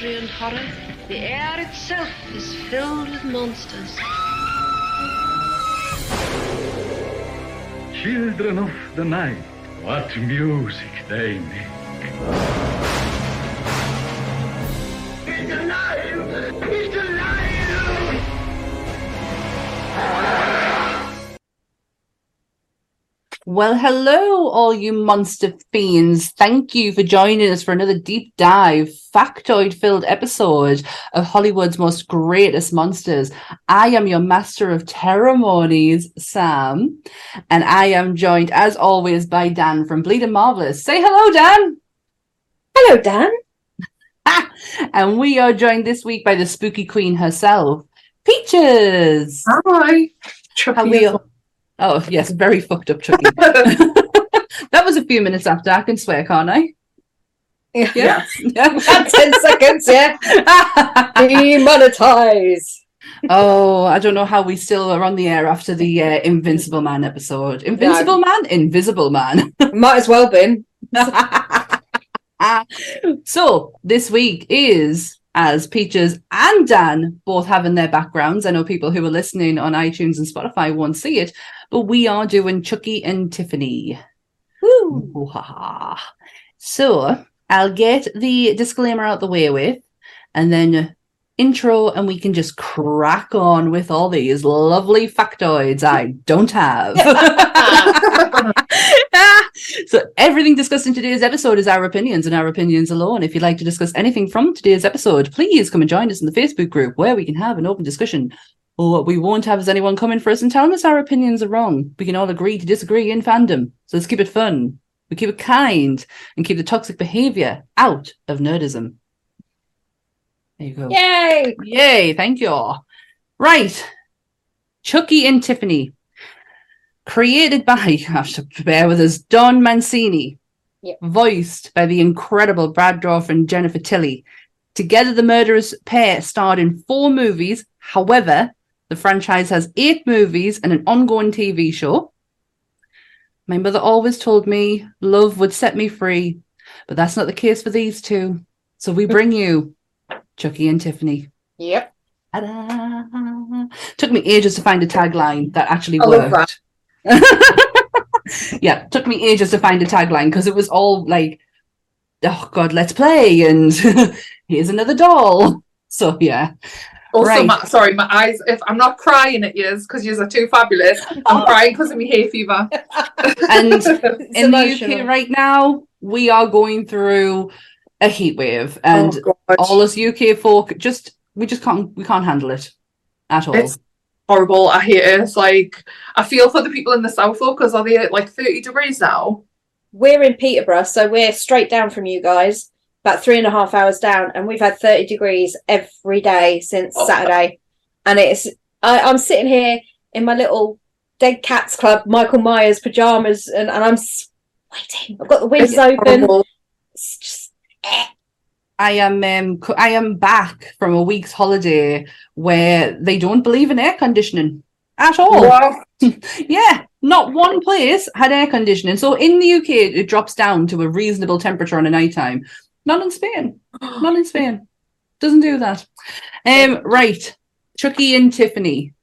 mystery and horror, the air itself is filled with monsters. Children of the night, what music they make. Well, hello, all you monster fiends. Thank you for joining us for another deep dive, factoid filled episode of Hollywood's most greatest monsters. I am your master of ceremonies, Sam, and I am joined, as always, by Dan from Bleeding Marvelous. Say hello, Dan. Hello, Dan. and we are joined this week by the spooky queen herself, Peaches. Hi. How are- Oh, yes, very fucked up, Chucky. that was a few minutes after. I can swear, can't I? Yeah. Yeah. 10 seconds, yeah. Demonetize. oh, I don't know how we still are on the air after the uh, Invincible Man episode. Invincible Man? Invisible Man. Might as well been. so this week is as Peaches and Dan both having their backgrounds. I know people who are listening on iTunes and Spotify won't see it, but we are doing Chucky and Tiffany. Woo. So I'll get the disclaimer out the way with, and then intro, and we can just crack on with all these lovely factoids I don't have. so everything discussed in today's episode is our opinions and our opinions alone. If you'd like to discuss anything from today's episode, please come and join us in the Facebook group where we can have an open discussion. Or what we won't have is anyone coming for us and telling us our opinions are wrong. We can all agree to disagree in fandom. So let's keep it fun. We keep it kind and keep the toxic behavior out of nerdism. There you go. Yay. Yay, thank you. Right. Chucky and Tiffany. Created by, you have to bear with us, Don Mancini. Yep. Voiced by the incredible Brad Dourif and Jennifer Tilly. Together, the murderous pair starred in four movies. However, the franchise has eight movies and an ongoing TV show. My mother always told me love would set me free, but that's not the case for these two. So we bring you Chucky and Tiffany. Yep. Ta-da. Took me ages to find a tagline that actually oh, I love worked. yeah, took me ages to find a tagline because it was all like, oh god, let's play and here's another doll. So yeah. Also, Right. my, sorry, my eyes. If I'm not crying at yours because yours are too fabulous, I'm crying because of me hay fever. And It's in the UK right now, we are going through a heat wave oh and oh, all us UK folk just we just can't we can't handle it at all. It's horrible. I hate it. It's like I feel for the people in the south though, because are they at like 30 degrees now? We're in Peterborough, so we're straight down from you guys, about three and a half hours down, and we've had 30 degrees every day since Oh. Saturday. And it's, I, I'm sitting here in my little Dead Cats Club, Michael Myers pajamas, and, and I'm sweating. I've got the windows open. It's just, eh. I am um, I am back from a week's holiday where they don't believe in air conditioning at all. Yeah, not one place had air conditioning. So in the UK, it drops down to a reasonable temperature on a night time. Not in Spain. Not in Spain. Doesn't do that. Um, right. Chucky and Tiffany.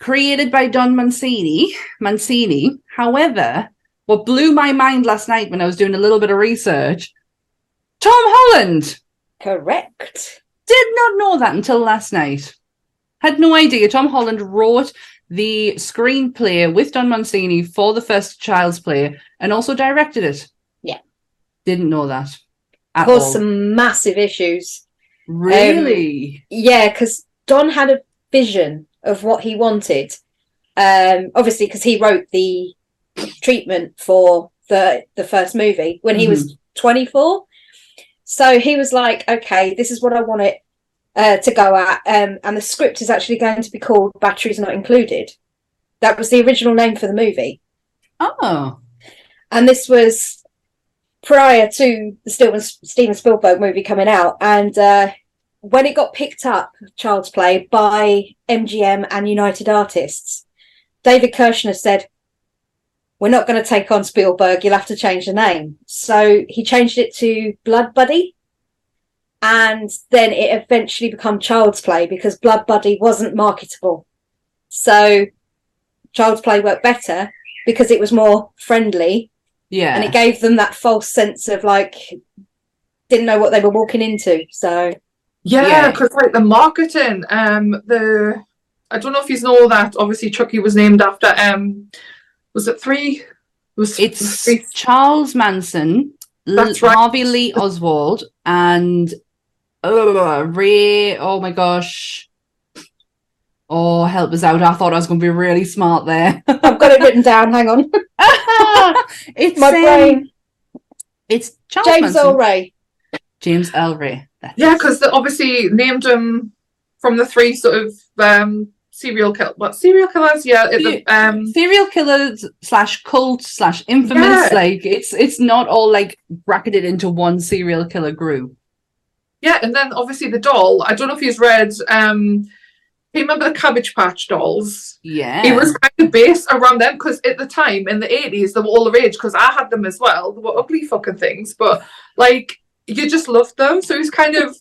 Created by Don Mancini. Mancini. However, what blew my mind last night when I was doing a little bit of research, Tom Holland correct. did not know that until last night. Had no idea. Tom Holland wrote the screenplay with Don Mancini for the first Child's Play and also directed it. Yeah. Didn't know that. At Caused all. some massive issues. Really? Yeah, because Don had a vision of what he wanted. Um, obviously, because he wrote the treatment for the the first movie when he was 24. So he was like, "Okay, this is what I want it uh, to go at," um, and the script is actually going to be called "Batteries Not Included." That was the original name for the movie, oh. and this was prior to the Steven, Spielberg movie coming out. And uh, when it got picked up, Child's Play, by MGM and United Artists, David Kirshner said, We're not going to take on Spielberg, you'll have to change the name. So he changed it to Blood Buddy. and then it eventually became Child's Play because Blood Buddy wasn't marketable. So Child's Play worked better because it was more friendly Yeah. and it gave them that false sense of like didn't know what they were walking into. So Yeah, Yeah. because like the marketing, um, the I don't know if you know that. Obviously, Chucky was named after um, was it three? Was It's three? Charles Manson, L- That's right. Harvey Lee Oswald, and uh, Ray. Oh my gosh. Oh, help us out. I thought I was going to be really smart there. I've got it written down. Hang on. it's My um, brain. It's Charles James Manson. Earl Ray. James L. Ray. That's Yeah, because obviously named him from the three sort of um serial killer. What serial killers? Yeah, it, um, serial killers slash cult slash infamous. Yeah. Like it's it's not all like bracketed into one serial killer group. yeah, and then obviously the doll. I don't know if you've read. Um, you remember the Cabbage Patch dolls? Yeah. It was kind of based around them because at the time in the 80s, they were all the rage because I had them as well. They were ugly fucking things, but like you just loved them. So it was kind of,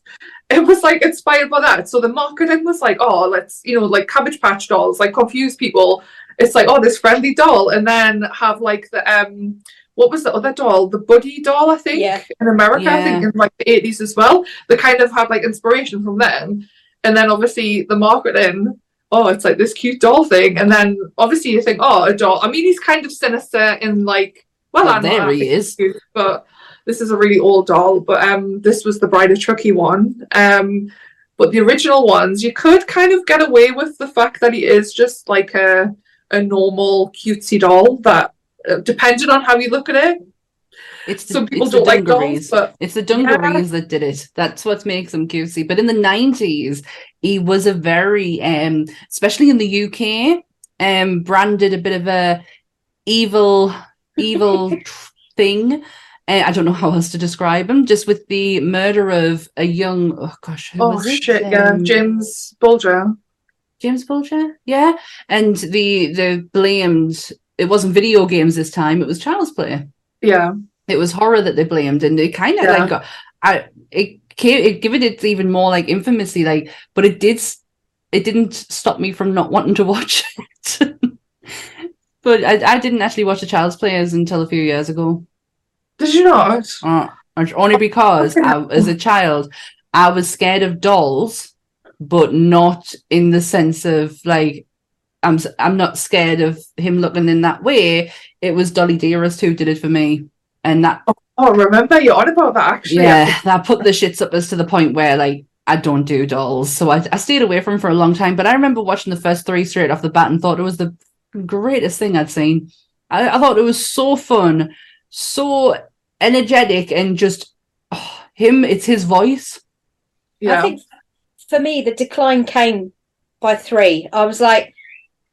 it was like inspired by that. So the marketing was like, oh, let's, you know, like Cabbage Patch dolls, like confuse people. It's like, oh, this friendly doll. And then have like the, um, what was the other doll? The Buddy doll, I think, Yeah. in America, I think in like the 80s as well. They kind of had like inspiration from them. And then obviously the marketing oh, it's like this cute doll thing. And then obviously you think, oh, a doll. I mean, he's kind of sinister in like, well, Well, there he is. cute, but this is a really old doll. But um, this was the Bride of Chucky one. Um, but the original ones, you could kind of get away with the fact that he is just like a a normal cutesy doll that, uh, depending on how you look at it, It's the, some people it's don't like dolls, but It's the dungarees that did it. That's what makes them cutesy. But in the nineties, he was a very, um, especially in the UK, um, branded a bit of a evil, evil thing. Uh, I don't know how else to describe him. Just with the murder of a young, oh gosh, oh was it? shit, yeah, Um, James Bulger. James Bulger, yeah, and the the blamed. It wasn't video games this time. It was child's play. Yeah, It was horror that they blamed, and it kind of Yeah. like got, I it came, it given it even more like infamously, like, but it did, it didn't stop me from not wanting to watch it. but I, I didn't actually watch the Child's Players until a few years ago, did you not? uh, only because I, as a child I was scared of dolls, but not in the sense of like. I'm I'm not scared of him looking in that way. It was Dolly Dearest who did it for me, and that Oh, remember you're on about that actually. yeah, that put the shits up us to the point where like I don't do dolls, so I, I stayed away from for a long time. But I remember watching the first three straight off the bat and thought it was the greatest thing I'd seen. I, I thought it was so fun, so energetic, and just oh, him. It's his voice. yeah. I think for me, the decline came by three. I was like,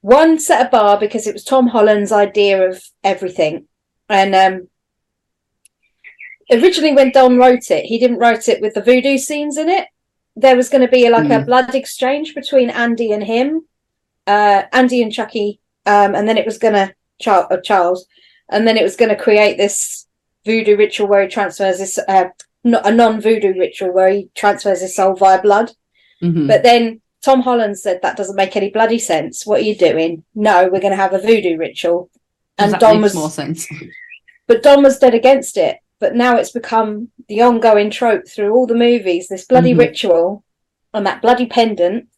one set a bar because it was Tom Holland's idea of everything. And um, originally, when Don wrote it, he didn't write it with the voodoo scenes in it. There was going to be like a Mm. blood exchange between Andy and him, uh, Andy and Chucky, um, and then it was going to Char- uh, Charles, and then it was going to create this voodoo ritual where he transfers this uh, no- a non-voodoo ritual where he transfers his soul via blood. Mhm. But then Tom Holland said that doesn't make any bloody sense. What are you doing? No, we're going to have a voodoo ritual. And that Don makes was, more sense. but Don was dead against it. But now it's become the ongoing trope through all the movies. This bloody Mhm. ritual and that bloody pendant.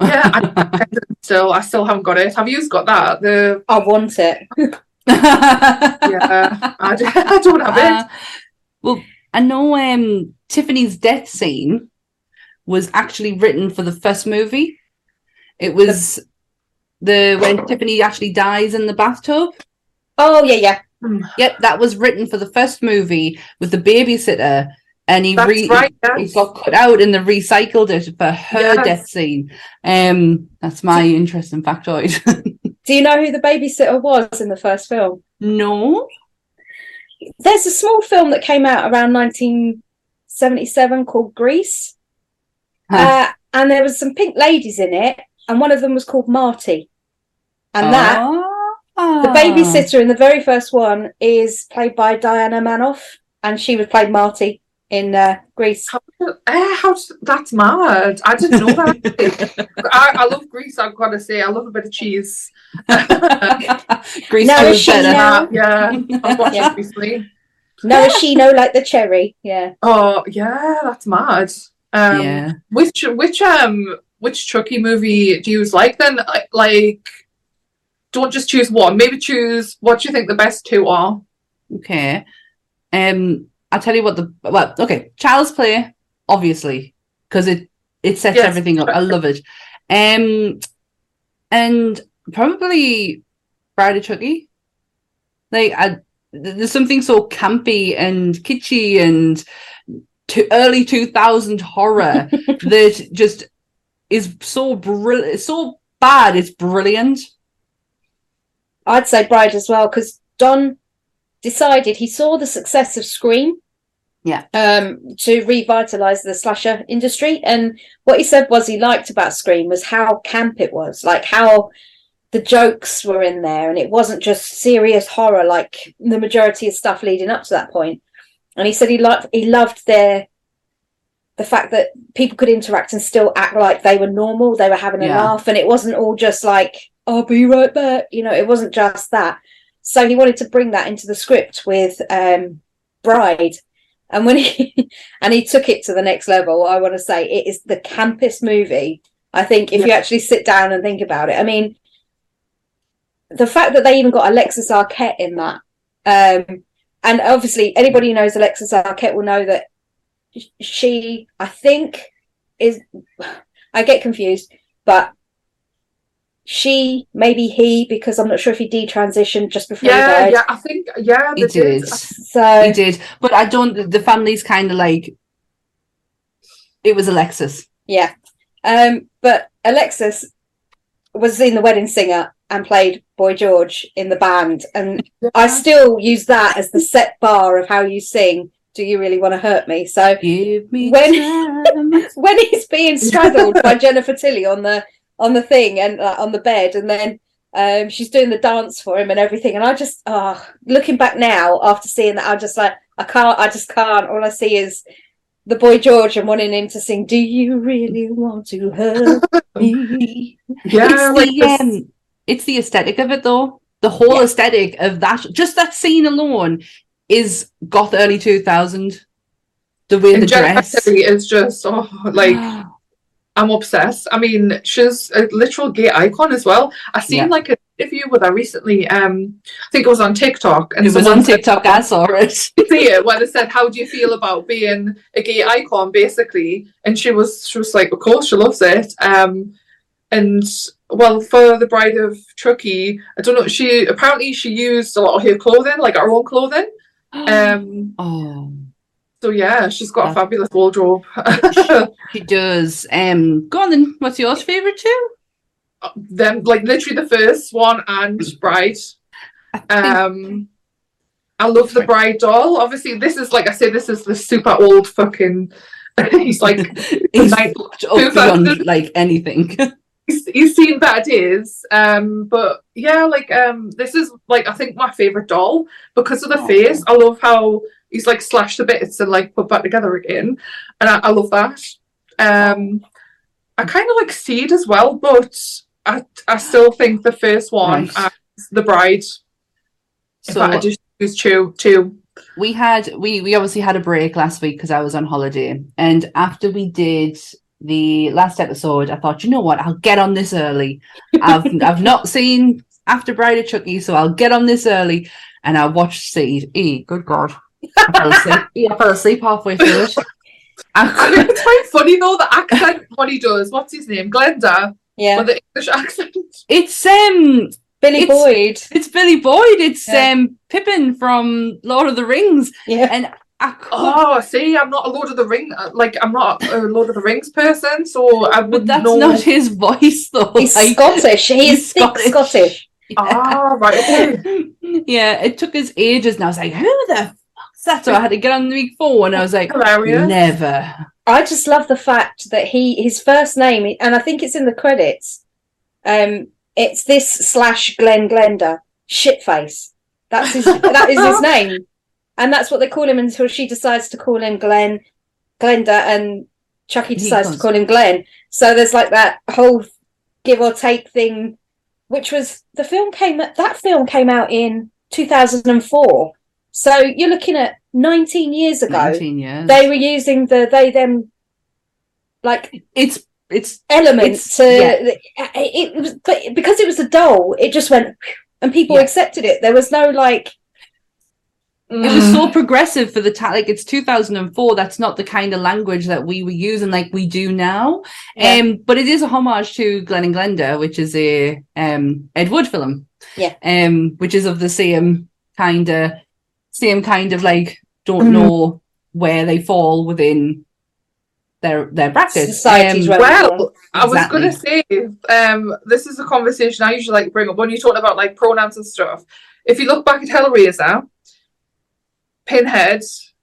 Yeah, I still I still haven't got it. Have you got that? The I want it. yeah, I, d- I don't have it. Uh, well, I know um, Tiffany's death scene was actually written for the first movie. It was the when Tiffany actually dies in the bathtub. Oh yeah, yeah. Yep, that was written for the first movie with the babysitter, and he re- right. it Yes. got cut out and they recycled it for her Yes. death scene. Um, that's my interesting factoid. Do you know who the babysitter was in the first film? no, There's a small film that came out around 1977 called Grease. Huh. Uh, and there was some pink ladies in it, and one of them was called Marty. And that Ah. the babysitter in the very first one is played by Dinah Manoff, and she was played Marty. In uh, Grease. Eh, how that's mad. I didn't know that. I, I love Grease. I've got to say, I love a bit of cheese. Grease No, no, is she better. now? yeah, I've watched Yeah. it recently. Maraschino like the cherry. Yeah. Oh yeah, that's mad. Um, yeah. Which which um which Chucky movie do you like then? Like- Like, don't just choose one. Maybe choose what you think the best two are. Okay. Um, I'll tell you what the well. Okay, Child's Play, obviously, because it it sets Yes, everything up. I love it. Um, and probably Bride of Chucky. Like, I there's something so campy and kitschy and to early 2000 horror that just is so brilliant, so bad. It's brilliant. I'd say Bride as well because Don decided he saw the success of Scream. Yeah. Um, to revitalize the slasher industry, and what he said was he liked about Scream was how camp it was, like how the jokes were in there, and it wasn't just serious horror like the majority of stuff leading up to that point. And he said he liked he loved their the fact that people could interact and still act like they were normal, they were having a Yeah. laugh, and it wasn't all just like I'll be right back. You know, it wasn't just that. So he wanted to bring that into the script with um, Bride. And when he and he took it to the next level, I want to say it is the campus movie. I think if you actually sit down and think about it, I mean, the fact that they even got Alexis Arquette in that, um, and obviously anybody who knows Alexis Arquette will know that she, I think, is. I get confused, but she, maybe he, because I'm not sure if he detransitioned just before he Yeah, died. yeah. I think yeah, He they did. So He did, but I don't. The family's kind of like it was Alexis. Yeah. Um, but Alexis was in the wedding singer and played Boy George in the band. And I still use that as the set bar of how you sing Do You Really Want to Hurt Me? So Give me When- when he's being straddled by Jennifer Tilly on the on the thing and uh, on the bed and then um, she's doing the dance for him and everything and I just oh looking back now after seeing that I just like I can't I just can't all I see is the boy George and wanting him to sing do you really want to hurt me Yeah, it's like the this- um, it's the aesthetic of it though. The whole Yeah. aesthetic of that, just that scene alone, is goth early two thousand. The way the and dress, is just oh, like I'm obsessed. I mean, she's a literal gay icon as well. I seen Yeah. like an interview with her recently. Um, I think it was on TikTok, and it was on said- TikTok. I saw it. see it where they said, "How do you feel about being a gay icon?" Basically, and she was she was like, "Of course, she loves it." Um, and well, for the Bride of Chucky, I don't know. She apparently she used a lot of her clothing, like her own clothing. Um, oh, so yeah, she's got a fabulous wardrobe. she does. Um, go on then. What's yours favorite too? Then, like literally the first one and Bride. Um, I love the Bride doll. Obviously, this is like I say, this is the super old fucking. he's like he's up beyond like anything. he's, he's seen bad days. Um, but yeah, like um, this is like I think my favorite doll because of the Aw. face. I love how he's like slashed to bits and like put back together again, and I, I love that. Um, I kind of like Seed as well, but I I still think the first one Right. the Bride. So I just choose two two. we had we we obviously had a break last week because I was on holiday, and after we did the last episode, I thought, you know what, I'll get on this early. I've I've not seen After Bride of Chucky, so I'll get on this early, and I watched Seed. E, good God, I fell asleep. I fell asleep halfway through it. I I, think it's quite funny though the accent what he does. What's his name? Glenda yeah with the English accent. it's um, Billy It's- Boyd it's Billy Boyd. It's Yeah. um, Pippin from Lord of the Rings, yeah and I could Oh, see, I'm not a Lord of the Ring, uh, like I'm not a Lord of the Rings person, so I wouldn't But that's know. not his voice, though. he's like- Scottish he he's is thick Scottish, Ah, right. Okay. yeah, it took us ages, and I was like, "Who the fuck's that?" So I had to get on the week four, and I was like, Hilarious. "Never." I just love the fact that he his first name and I think it's in the credits um it's this slash Glenn Glenda shitface that's his that is his name and that's what they call him until she decides to call him Glenn, Glenda, and Chucky decides to call him Glenn. So there's like that whole give or take thing, which was the film came that film came out in 2004. So you're looking at 19 years ago. 19 years. They were using the they them like it's it's elements to it, it was but because it was a doll it just went and people Yeah. accepted it there was no like it was so progressive for the time like it's 2004 that's not the kind of language that we were using like we do now Yeah. um but it is a homage to glenn and glenda which is a um ed wood film Yeah. um which is of the same kind of same kind of like don't Mhm. know where they fall within their their bracket Society's um, right. Well, I was gonna say, um, this is a conversation I usually like bring up when you talk about like pronouns and stuff. If you look back at Hellraiser, Pinhead,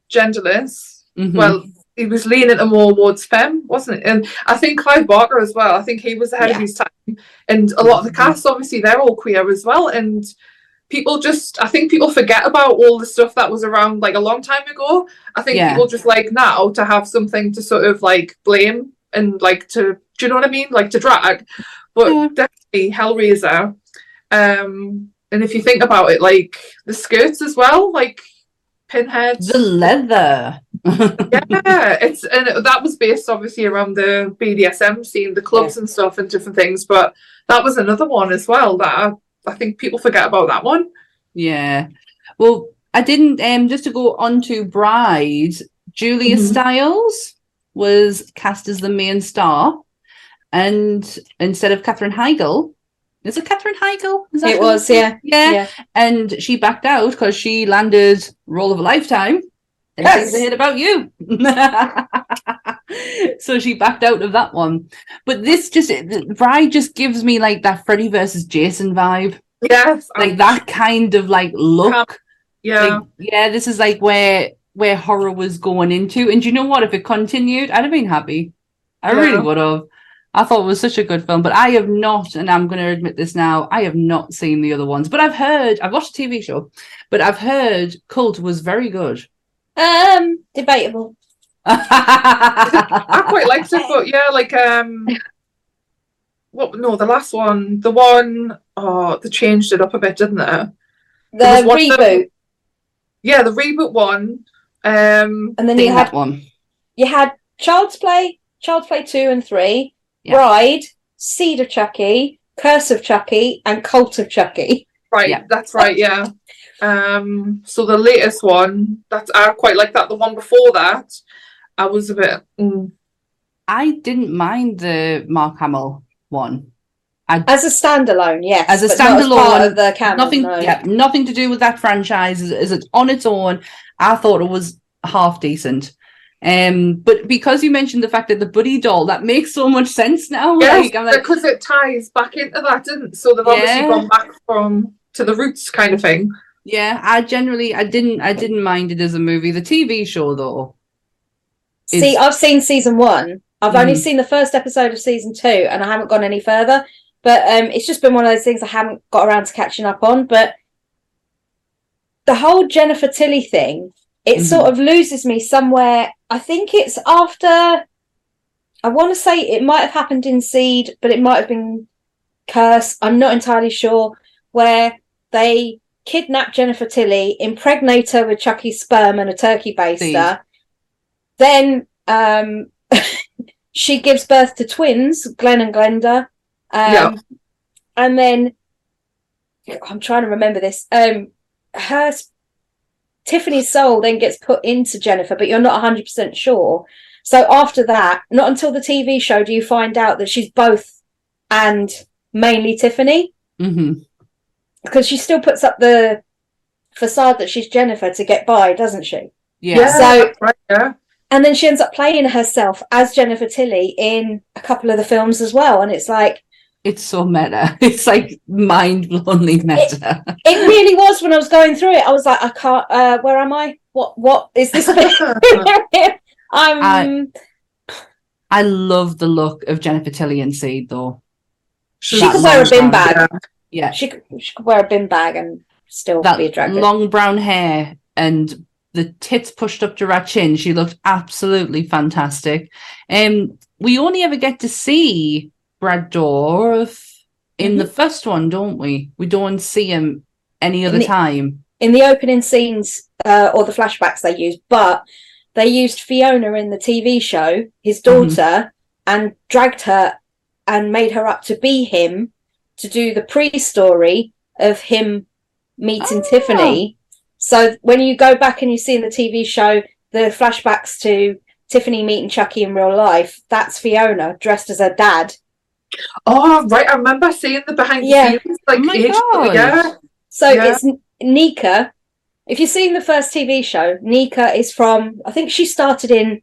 genderless. mhm. Well, he was leaning to more towards femme, wasn't it? And I think Clive Barker as well. I think he was ahead of his time. And a lot of the cast, obviously, they're all queer as well. And people just, I think people forget about all the stuff that was around like a long time ago. I think Yeah. people just like now to have something to sort of like blame and like to, do you know what I mean? Like to drag. But Yeah. definitely Hellraiser. Um, and if you think about it, like the skirts as well, like Pinhead the leather yeah, it's and that was based obviously around the BDSM scene, the clubs and stuff, and different things. But that was another one as well that I, I think people forget about that one. Yeah. Well, I didn't um just to go on to Bride, Julia Mhm. Stiles was cast as the main star. And instead of Katherine Heigl, is it Katherine Heigl? Is it was yeah Yeah. yeah And she backed out because she landed role of a lifetime. Yes. things I heard about you. so she backed out of that one. But this just Bride just gives me like that Freddy versus Jason vibe. Yes, Like um, that kind of like look. Yeah, Like, yeah, this is like where where horror was going into. And do you know what? If it continued, I'd have been happy. I Yeah. really would have. I thought it was such a good film, but I have not, and I'm going to admit this now, I have not seen the other ones. But I've heard, I've watched a TV show, but I've heard Cult was very good. Um debatable I quite liked it, but yeah, like um, what? No, the last one, the one, oh, they changed it up a bit, didn't they? the There was reboot Yeah, the reboot one. Um, and then you had one. you had child's play child's play 2 and 3 Yeah. bride seed of chucky curse of chucky and cult of chucky Right, Yeah. that's right, yeah. Um, so the latest one, that's I quite like that. The one before that, I was a bit. Mm, I didn't mind the Mark Hamill one. I as a standalone yes As a but not standalone, part of the canon nothing no. yeah nothing to do with that franchise is, is it on its own i thought it was half decent um but because you mentioned the fact that the buddy doll that makes so much sense now yes, like like because it ties back into that, didn't? So they've obviously gone back from to the roots, kind of thing. Yeah i generally i didn't i didn't mind it as a movie the tv show though is- See, I've seen season one. I've only Mhm. seen the first episode of season two, and I haven't gone any further. But um, it's just been one of those things I haven't got around to catching up on. But the whole Jennifer Tilly thing, it Mhm. sort of loses me somewhere. I think it's after. I want to say it might have happened in Seed, but it might have been Curse. I'm not entirely sure. Where they kidnap Jennifer Tilly, impregnate her with Chucky's sperm and a turkey baster. Seed. Then um, she gives birth to twins, Glenn and Glenda. Um, Yeah. And then I'm trying to remember this. Um, her Tiffany's soul then gets put into Jennifer, but you're not 100% sure. So after that, not until the TV show do you find out that she's both and mainly Tiffany hmm because she still puts up the facade that she's Jennifer to get by, doesn't she? yeah, So- right, yeah. And then she ends up playing herself as Jennifer Tilly in a couple of the films as well. And it's like, it's so meta it's like mind-blowingly meta it really was when I was going through it. I was like, I can't, uh, where am I? What, what is this? I'm, i love the look of jennifer tilly and seed though she that could wear a long bin brown- bag. Yeah She could, she could wear a bin bag and still that be attractive. long brown hair and the tits pushed up to her chin. She looked absolutely fantastic. Um, we only ever get to see Brad Dourif in the first one, don't we? We don't see him any other the- time. in the opening scenes uh, or the flashbacks they used, but they used Fiona in the TV show, his daughter, and dragged her and made her up to be him to do the pre-story of him meeting Oh. Tiffany. So when you go back and you see in the TV show the flashbacks to Tiffany meeting Chucky in real life, that's Fiona dressed as her dad. Oh, right. I remember seeing the behind the Yeah. scenes, like Oh my God. yeah. So Yeah. it's Nica. If you've seen the first TV show, Nica is from. I think she started in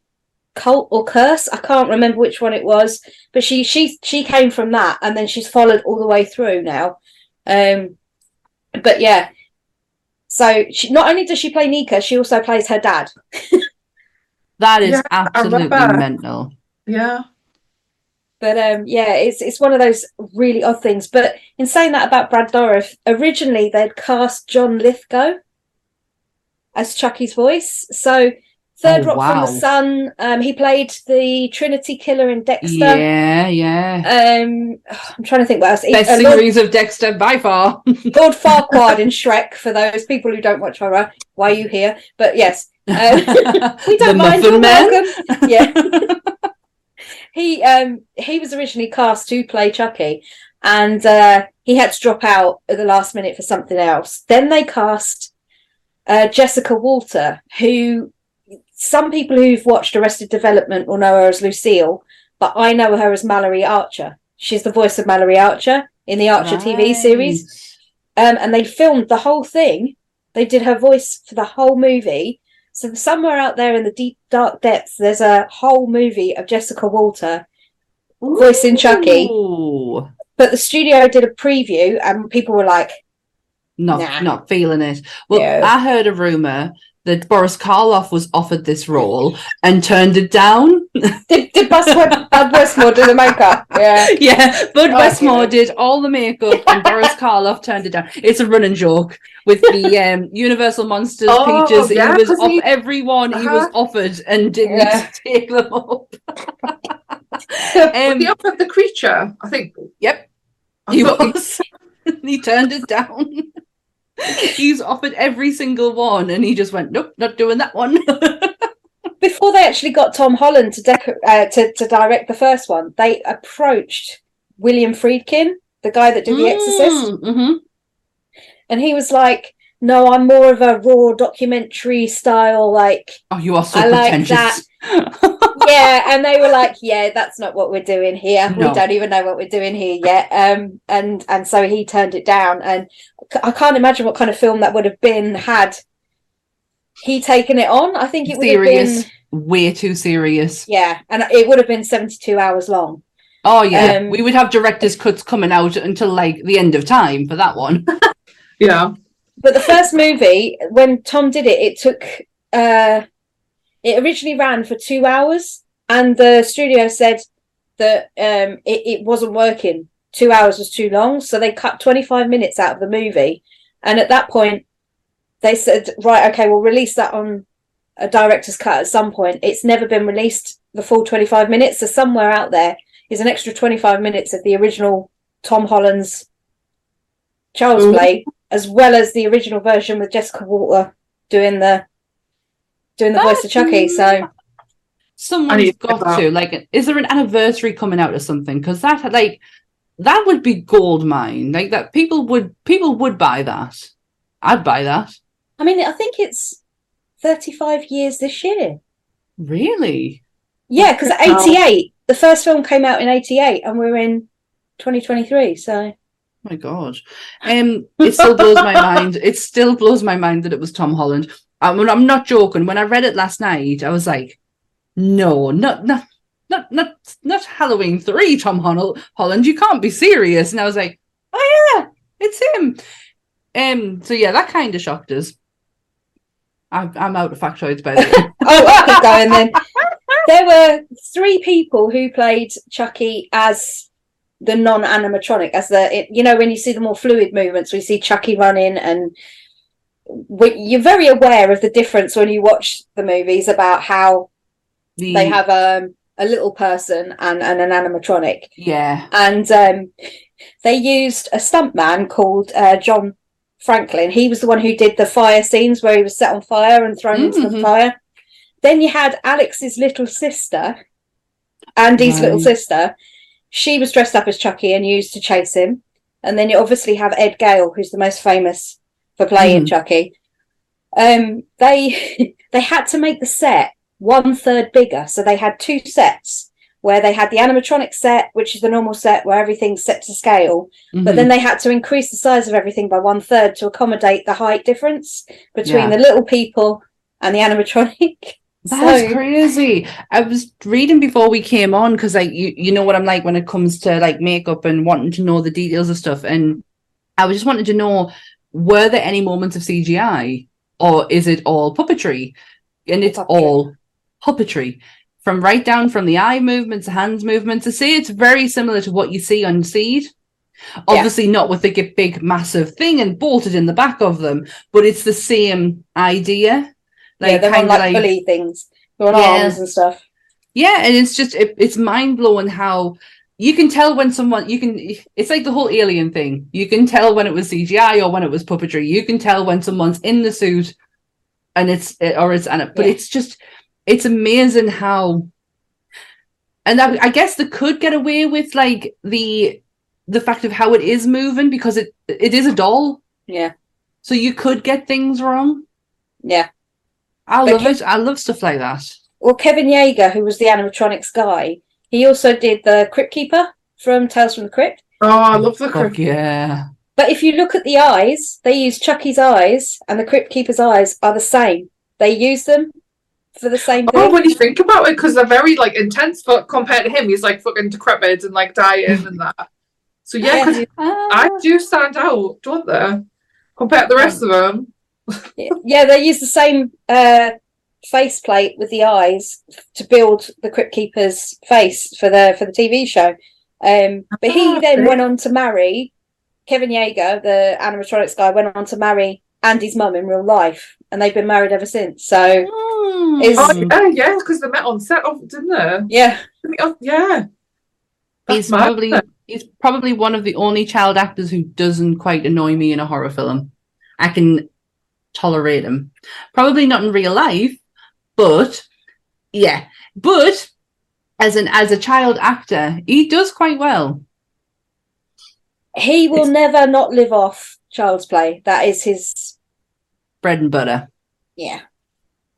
Cult or Curse. I can't remember which one it was, but she she she came from that, and then she's followed all the way through now. Um, but yeah. So she not only does she play Nica, she also plays her dad. That is Yeah, absolutely mental. Yeah. But um, yeah, it's it's one of those really odd things. But in saying that about Brad Dourif, originally they'd cast John Lithgow as Chucky's voice. So Third Oh, Rock from the Sun, um, he played the Trinity Killer in Dexter. Yeah, yeah. Um, I'm trying to think what else. He- Best uh, Lord, of Dexter by far. Lord Farquaad in Shrek. For those people who don't watch horror, why are you here? But yes, uh, we don't mind. You're welcome. Yeah. he um he was originally cast to play Chucky, and uh, he had to drop out at the last minute for something else. Then they cast uh, Jessica Walter, who some people who've watched Arrested Development will know her as Lucille, but I know her as Mallory Archer. She's the voice of Mallory Archer in the Archer TV series. Um, and they filmed the whole thing. They did her voice for the whole movie. So somewhere out there in the deep dark depths, there's a whole movie of Jessica Walter voicing Chucky. But the studio did a preview, and people were like, Not Nah. not feeling it. Well, No. I heard a rumor that Boris Karloff was offered this role and turned it down. "Did, did Bus West- Bud Westmore do the makeup?" Yeah. yeah, Bud Oh, Westmore did all the makeup and Boris Karloff turned it down. It's a running joke with the um, Universal Monsters Oh, peaches. yeah, he was off he- everyone he was Uh-huh. offered and didn't Yeah. take them up. Um, the offer of the creature, I think. Yep. I He thought- was. he turned it down. He's offered every single one, and he just went, "Nope, not doing that one." Before they actually got Tom Holland to, deco- uh, to to direct the first one, they approached William Friedkin, the guy that did The Exorcist. hmm and he was like no i'm more of a raw documentary style like Oh, you are so I like pretentious. yeah and they were like yeah that's not what we're doing here No. we don't even know what we're doing here yet um and and so he turned it down and I can't imagine what kind of film that would have been had he taken it on i think it would have been way too serious. yeah and it would have been 72 hours long Oh yeah, Um, we would have director's cuts coming out until like the end of time for that one. yeah. but the first movie when tom did it it took uh it originally ran for two hours and the studio said that um it, it wasn't working. Two hours was too long so they cut 25 minutes out of the movie. And at that point they said right okay we'll release that on a director's cut at some point. It's never been released the full 25 minutes so somewhere out there is an extra 25 minutes of the original tom holland's child's Ooh. play as well as the original version with jessica walter doing the doing the voice of chucky so I Someone's need to got to like. Is there an anniversary coming out or something? Because that like that would be gold mine. Like that people would people would buy that. I'd buy that. i mean i think it's 35 years this year Really? yeah because 88 the first film came out in 88 and we're in 2023 so my god um it still blows my mind it still blows my mind that it was tom holland I mean, i'm not joking. When i read it last night i was like no not not not not not halloween 3 tom holland. You can't be serious. And i was like oh yeah it's him. Um so yeah that kind of shocked us. I'm, I'm out of factoids by the way. Oh keep going then. There were three people who played chucky as the non-animatronic as the it, you know when you see the more fluid movements we see chucky running and you're very aware of the difference when you watch the movies about how The, they have um, a little person and, and an animatronic. yeah. And um, they used a stuntman called uh, John Franklin. He was the one who did the fire scenes where he was set on fire and thrown into the Mhm. fire. Then you had Alex's little sister, Andy's little sister. She was dressed up as Chucky and used to chase him. And then you obviously have Ed Gale, who's the most famous for playing Mhm. Chucky. Um, they they had to make the set one third bigger, so they had two sets where they had the animatronic set, which is the normal set where everything's set to scale, but Mhm. then they had to increase the size of everything by one third to accommodate the height difference between Yeah. the little people and the animatronic. That's So- crazy. I was reading before we came on because like you you know what I'm like when it comes to like makeup and wanting to know the details of stuff. And I was just wanting to know were there any moments of CGI or is it all puppetry? And it's Puppetry. all puppetry. From right down from the eye movements, the hands movements. To say it's very similar to what you see on Seed. Obviously not with the big massive thing and bolted in the back of them, but it's the same idea. yeah, they're on like, pulley things. They're on Yeah. arms and stuff. yeah, and it's just it, it's mind blowing how you can tell when someone you can. It's like the whole alien thing. You can tell when it was CGI or when it was puppetry. You can tell when someone's in the suit, and it's or it's and it, but Yeah. it's just it's amazing how. And I, I guess they could get away with like the the fact of how it is moving because it it is a doll, Yeah, so you could get things wrong. yeah. I But love it. I love stuff like that. Well, Kevin Yagher, who was the animatronics guy, he also did the Crypt Keeper from Tales from the Crypt. Oh, I love the Fuck crypt. yeah. But if you look at the eyes, they use Chucky's eyes and the Crypt Keeper's eyes are the same. They use them for the same Oh, thing. when you think about it, because they're very like intense, but compared to him, he's like fucking decrepit and like dying and that. So yeah, because. I do stand out, don't they? Compared to the rest of them. yeah, they use the same uh, faceplate with the eyes to build the Crypt Keeper's face for the for the TV show. Um, but he Ah, then went on to marry Kevin Yagher, the animatronics guy, went on to marry Andy's mum in real life, and they've been married ever since. So Hmm. Is- Oh yeah, yeah, because they met on set, of, didn't they? yeah, Oh, yeah. he's mad, probably he's probably one of the only child actors who doesn't quite annoy me in a horror film. I can tolerate him. Probably not in real life, but yeah. But as an as a child actor, he does quite well. he will It's- never not live off Child's Play. That is his. Bread and butter. Yeah,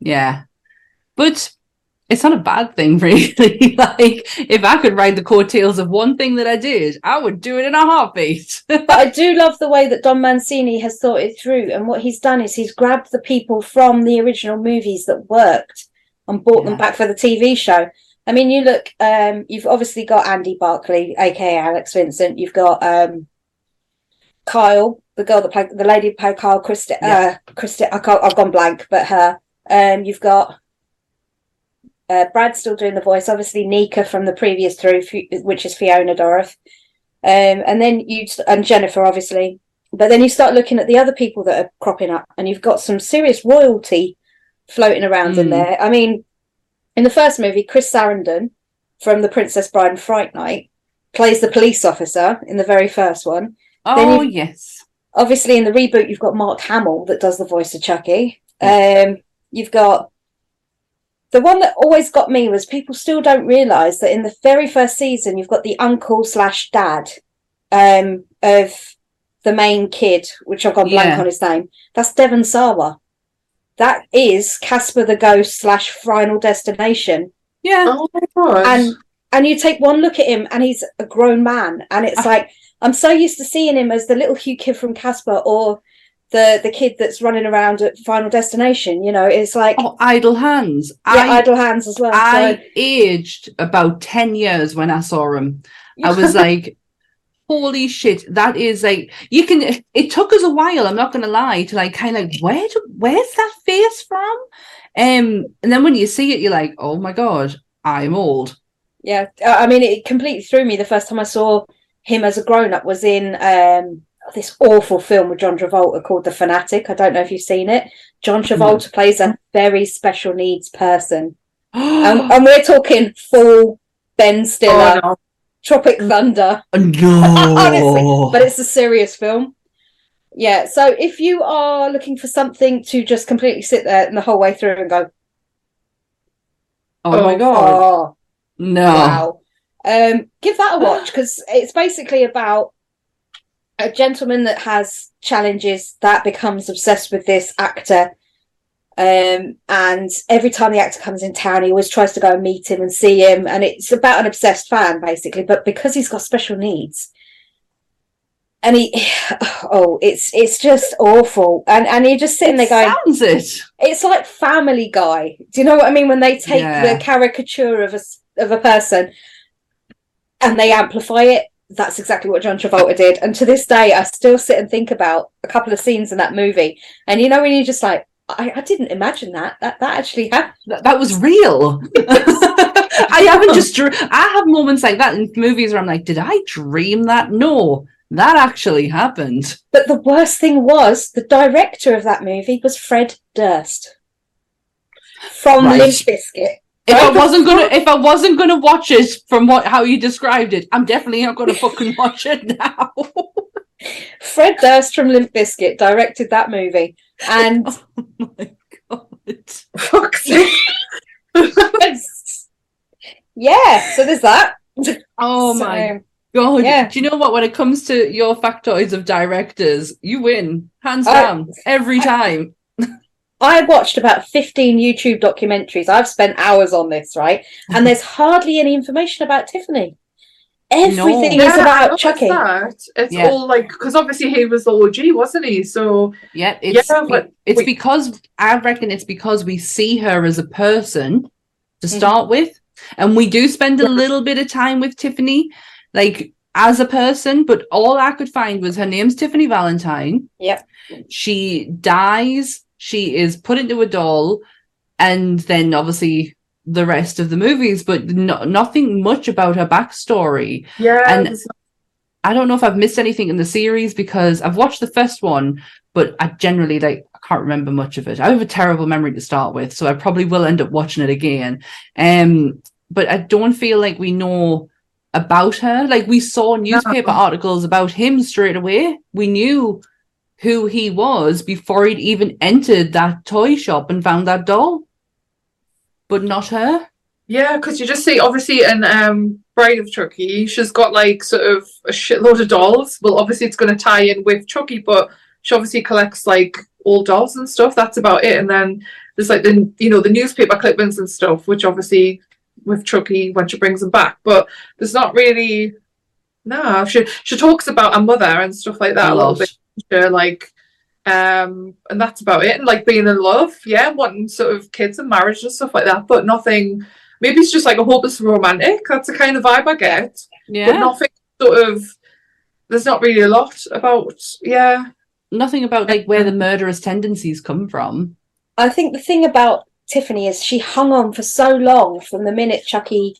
Yeah. But it's not a bad thing, really. like, if I could ride the coattails of one thing that I did, I would do it in a heartbeat. but I do love the way that Don Mancini has thought it through, and what he's done is he's grabbed the people from the original movies that worked and brought them back for the TV show. I mean, you look. Um, you've obviously got Andy Barclay, aka Alex Vincent. You've got um, Kyle, the girl that played the lady who played Kyle, Christi. Yeah. Uh, Christi. I have gone blank, but her. Um, you've got uh, Brad still doing the voice. Obviously, Nica from the previous through, which is Fiona Dourif. Um, and then you and Jennifer, obviously. But then you start looking at the other people that are cropping up, and you've got some serious royalty floating around in Mm. there. I mean, in the first movie, Chris Sarandon from The Princess Bride and Fright Night plays the police officer in the very first one. oh, yes. Obviously, in the reboot, you've got Mark Hamill that does the voice of Chucky. Um, you've got the one that always got me was people still don't realise that in the very first season, you've got the uncle slash dad um, of the main kid, which I've gone blank Yeah. on his name. That's Devon Sawa. That is Casper the Ghost slash Final Destination Yeah. Oh my god. and and you take one look at him and he's a grown man and it's Ah. like i'm so used to seeing him as the little hugh kid from casper or the the kid that's running around at final destination you know it's like Oh, idle hands. yeah I, idle hands as well I aged about 10 years when I saw him. I was like, holy shit, that is like, you can, it took us a while, I'm not going to lie, to like kind of like, where do, where's that face from? Um, and then when you see it, you're like, oh my God, I'm old. yeah i I mean it completely threw me the first time i saw him as a grown-up was in um this awful film with John Travolta called The Fanatic. I don't know if you've seen it. John Hmm. Travolta plays a very special needs person, and, and we're talking full Ben Stiller, Oh, no. Tropic Thunder. no. Honestly, but it's a serious film. Yeah, so if you are looking for something to just completely sit there and the whole way through and go, oh my Oh, god. oh, No. wow, um, give that a watch because it's basically about a gentleman that has challenges that becomes obsessed with this actor. Um, and every time the actor comes in town, he always tries to go and meet him and see him. And it's about an obsessed fan, basically. But because he's got special needs, and he, oh, it's it's just awful. And and you're just sitting there going, Sounds it. it's like Family Guy. Do you know what I mean? When they take Yeah. the caricature of a of a person and they amplify it. That's exactly what John Travolta did. And to this day, I still sit and think about a couple of scenes in that movie. And you know, when you're just like, I, I didn't imagine that. That that actually happened. That, that was real. I haven't just. I have moments like that in movies where I'm like, did I dream that? No, that actually happened. But the worst thing was the director of that movie was Fred Durst from Right. Limp Bizkit. If I wasn't gonna, if I wasn't gonna watch it from what how you described it, I'm definitely not gonna fucking watch it now. Fred Durst from Limp Bizkit directed that movie. And oh my god. Sake. yeah, so there's that. Oh So, my god. yeah. Do you know what? When it comes to your factoids of directors, you win hands Oh. down every time. I watched about 15 YouTube documentaries. I've spent hours on this, right? And there's hardly any information about Tiffany. Everything No. is I about noticed Chucky. That. It's Yeah. all like because obviously he was the OG, wasn't he? So Yeah, it's Yeah, but it's we- because I reckon it's because we see her as a person to Mhm. start with, and we do spend a little bit of time with Tiffany, like as a person. But all I could find was her name's Tiffany Valentine. Yep. She dies. She is put into a doll, and then obviously the rest of the movies, but no, nothing much about her backstory. yeah, And- I don't know if I've missed anything in the series because I've watched the first one, but I generally like I can't remember much of it. I have a terrible memory to start with, so I probably will end up watching it again. Um, but I don't feel like we know about her. Like we saw newspaper articles about him straight away. We knew who he was before he'd even entered that toy shop and found that doll. But not her. yeah, because you just see obviously in um Bride of Chucky, she's got like sort of a shitload of dolls. Well, obviously it's going to tie in with Chucky, but she obviously collects like old dolls and stuff. That's about it. And then there's like the you know the newspaper clippings and stuff, which obviously with Chucky when she brings them back. But there's not really. No, she she talks about her mother and stuff like that a, little bit. Sure, like um and that's about it and like being in love yeah wanting sort of kids and marriage and stuff like that but nothing maybe it's just like a hopeless romantic that's the kind of vibe i get yeah but Yeah. nothing sort of there's not really a lot about yeah Nothing about like where the murderous tendencies come from. I think the thing about Tiffany is she hung on for so long from the minute Chucky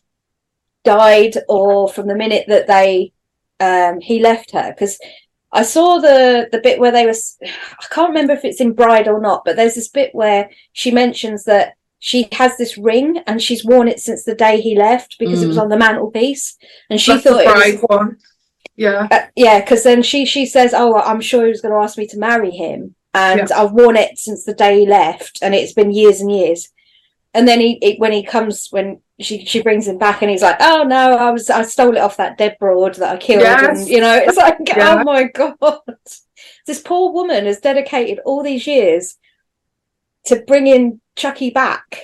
died or from the minute that they um he left her because I saw the the bit where they was I can't remember if it's in Bride or not but there's this bit where she mentions that she has this ring and she's worn it since the day he left because it was Mm. on the mantelpiece and she that's the thought it was one yeah uh, yeah, because then she she says, "Oh, I'm sure he was going to ask me to marry him, and I've worn it since the day he left, and it's been years and years." And then he, it, when he comes, when she she brings him back, and he's like, "Oh no, I was I stole it off that dead broad that I killed," Yes. and you know, it's like, Yeah. "Oh my god, this poor woman has dedicated all these years to bringing Chucky back,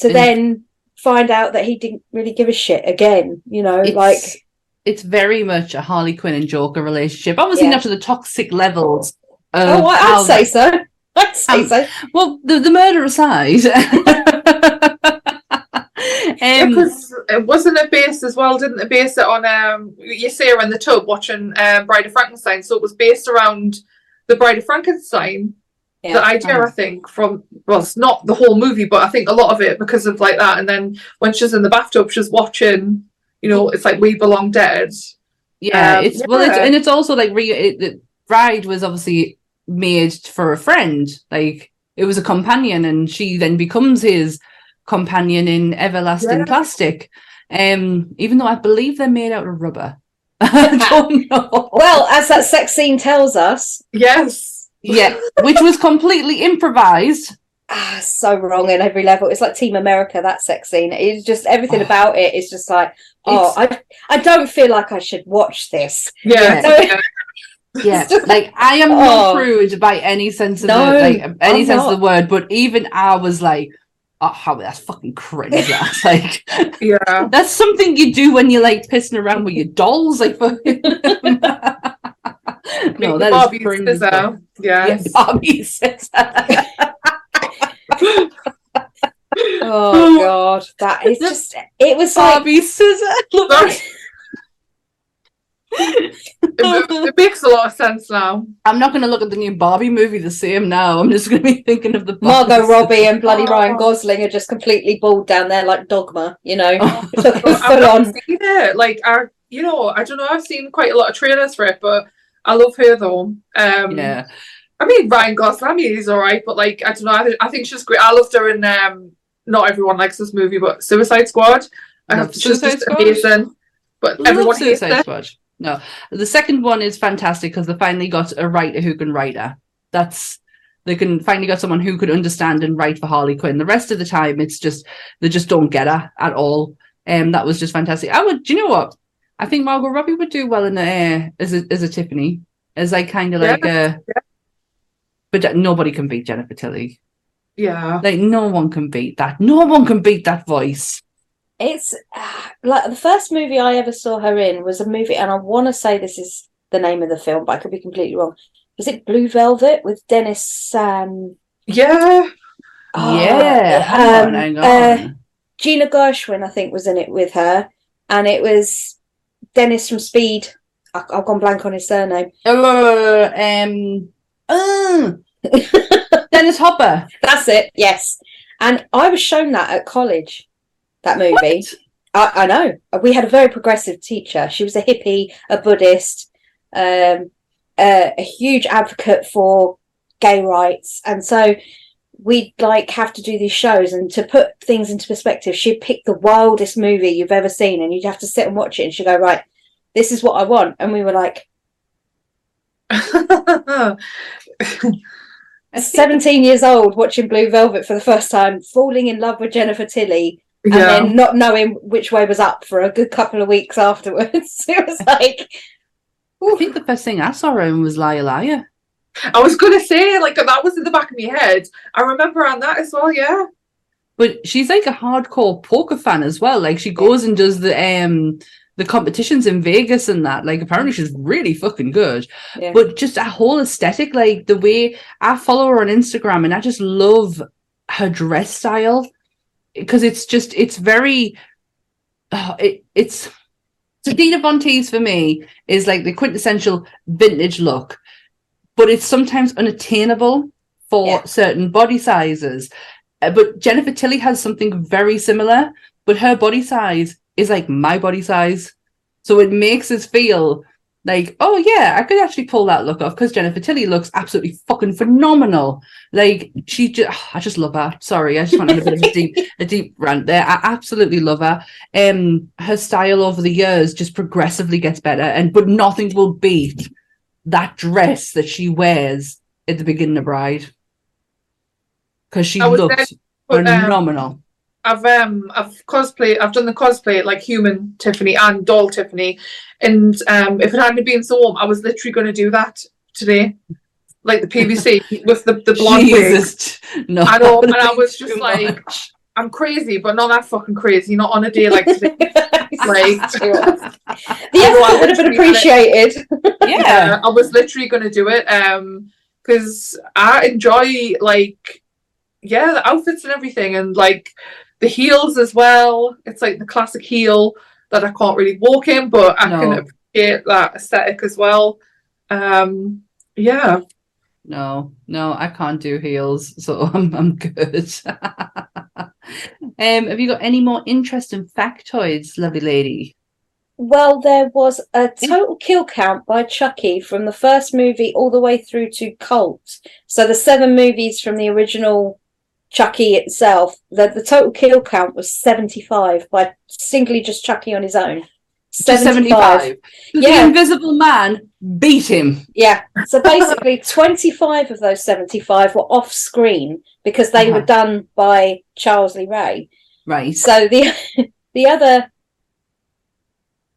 to And- then find out that he didn't really give a shit again." You know, It's, like it's very much a Harley Quinn and Joker relationship. Obviously, Yeah. not to the toxic levels. Of oh, I'd say so. I'd say Um, so. Well, the, the murder aside. um, because it wasn't it based as well didn't it? Base it on um you see her in the tub watching um bride of frankenstein. So it was based around the bride of frankenstein the idea I think from well it's not the whole movie but I think a lot of it because of like that. And then when she's in the bathtub she's watching you know it's like we belong dead. Yeah, Um, it's well, it's, and it's also like re- it, it, bride was obviously made for a friend. Like it was a companion, and she then becomes his companion in everlasting Yeah. plastic. Um, even though I believe they're made out of rubber. I don't know. Well, as that sex scene tells us, Yes. yeah, which was completely improvised. ah, so wrong in every level. It's like Team America, that sex scene. It's just everything Oh. about it is just like, oh, I, I don't feel like I should watch this. Yeah. Yeah. yeah. Yeah, just- like I am not Oh. prude by any sense of No, the, like any I'm sense of the word, but even I was like, oh, how that's fucking cringe. That's like Yeah. that's something you do when you're like pissing around with your dolls, like no, that is Barbie cringe. scissor. Yeah, Yes. Says Oh god, that is just it was like Barbie scissor. Look. It, it makes a lot of sense now. I'm not going to look at the new Barbie movie the same now. I'm just going to be thinking of the Margot Barbie Robbie and bloody Oh. Ryan Gosling are just completely bald down there like dogma, you know. Oh, Looking I've full never on. seen it. Like I, you know, I don't know. I've seen quite a lot of trailers for it, but I love her though. Um, yeah. I mean, Ryan Gosling. I mean, he's all right, but like, I don't know. I, think I think she's great. I loved her in. Um, not everyone likes this movie, but Suicide Squad. I have she's Suicide just Squad. amazing. But Love everyone hates Suicide it. Squad. No, the second one is fantastic because they finally got a writer who can write her. That's they can finally got someone who could understand and write for Harley Quinn. The rest of the time, it's just they just don't get her at all. Um, that was just fantastic. I would, do you know what? I think Margot Robbie would do well in a uh, as a as a Tiffany, as like kind of Yeah, like a. But nobody can beat Jennifer Tilly. Yeah. Like no one can beat that. No one can beat that voice. It's like the first movie I ever saw her in was a movie, and I want to say this is the name of the film, but I could be completely wrong. Was it Blue Velvet with Dennis? Um, Yeah. oh, yeah, hang on, um, hang on. uh, Gina Gershon, I think, was in it with her, and it was Dennis from Speed. I, I've gone blank on his surname. Uh, um, uh, Dennis Hopper. That's it. Yes, and I was shown that at college. That movie. I, I know. We had a very progressive teacher. She was a hippie, a Buddhist, um, a, a huge advocate for gay rights, and so we'd like have to do these shows. And to put things into perspective, she'd pick the wildest movie you've ever seen, and you'd have to sit and watch it. And she'd go, "Right, this is what I want," and we were like, seventeen years old, watching Blue Velvet for the first time, falling in love with Jennifer Tilly, and then not knowing which way was up for a good couple of weeks afterwards. it was like, I think the first thing I saw her in was Liar Liar. I was gonna say like that was in the back of my head. I remember on that as well. Yeah. But she's like a hardcore poker fan as well. Like she goes and does the um the competitions in Vegas and that. Like apparently she's really fucking good. yeah. But just a whole aesthetic, like the way I follow her on Instagram and I just love her dress style. Because it's just it's very oh, it, it's so Dita Von Teese for me is like the quintessential vintage look, but it's sometimes unattainable for Yeah. certain body sizes. Uh, but Jennifer Tilly has something very similar, but her body size is like my body size. So it makes us feel like, oh yeah, I could actually pull that look off because Jennifer Tilly looks absolutely fucking phenomenal. Like she just, I just love her. Sorry, I just went on a bit of a deep, a deep rant there. I absolutely love her. Um, her style over the years just progressively gets better, and but nothing will beat that dress that she wears at the beginning of Bride because she looks there, But, um, phenomenal. I've um I've cosplay I've done the cosplay like human Tiffany and doll Tiffany, and um if it hadn't been so warm, I was literally going to do that today, like the PVC with the the blonde wig. Jesus, no. I know, and I was just like, much. I'm crazy, but not that fucking crazy. Not on a day like today. like, the effort would have been appreciated. yeah, uh, I was literally going to do it um because I enjoy like yeah the outfits and everything and like the heels as well. It's like the classic heel that I can't really walk in, but I can appreciate that aesthetic as well. Um, yeah, no, no, I can't do heels, so I'm I'm good. um, have you got any more interesting factoids, lovely lady? Well, there was a total kill count by Chucky from the first movie all the way through to Cult. So the seven movies from the original Chucky itself, the, the total kill count was 75 by singly just Chucky on his own. Just 75. The Yeah. Invisible Man beat him. Yeah. So basically, 25 of those 75 were off screen because they Uh-huh. were done by Charles Lee Ray. Right. So the the other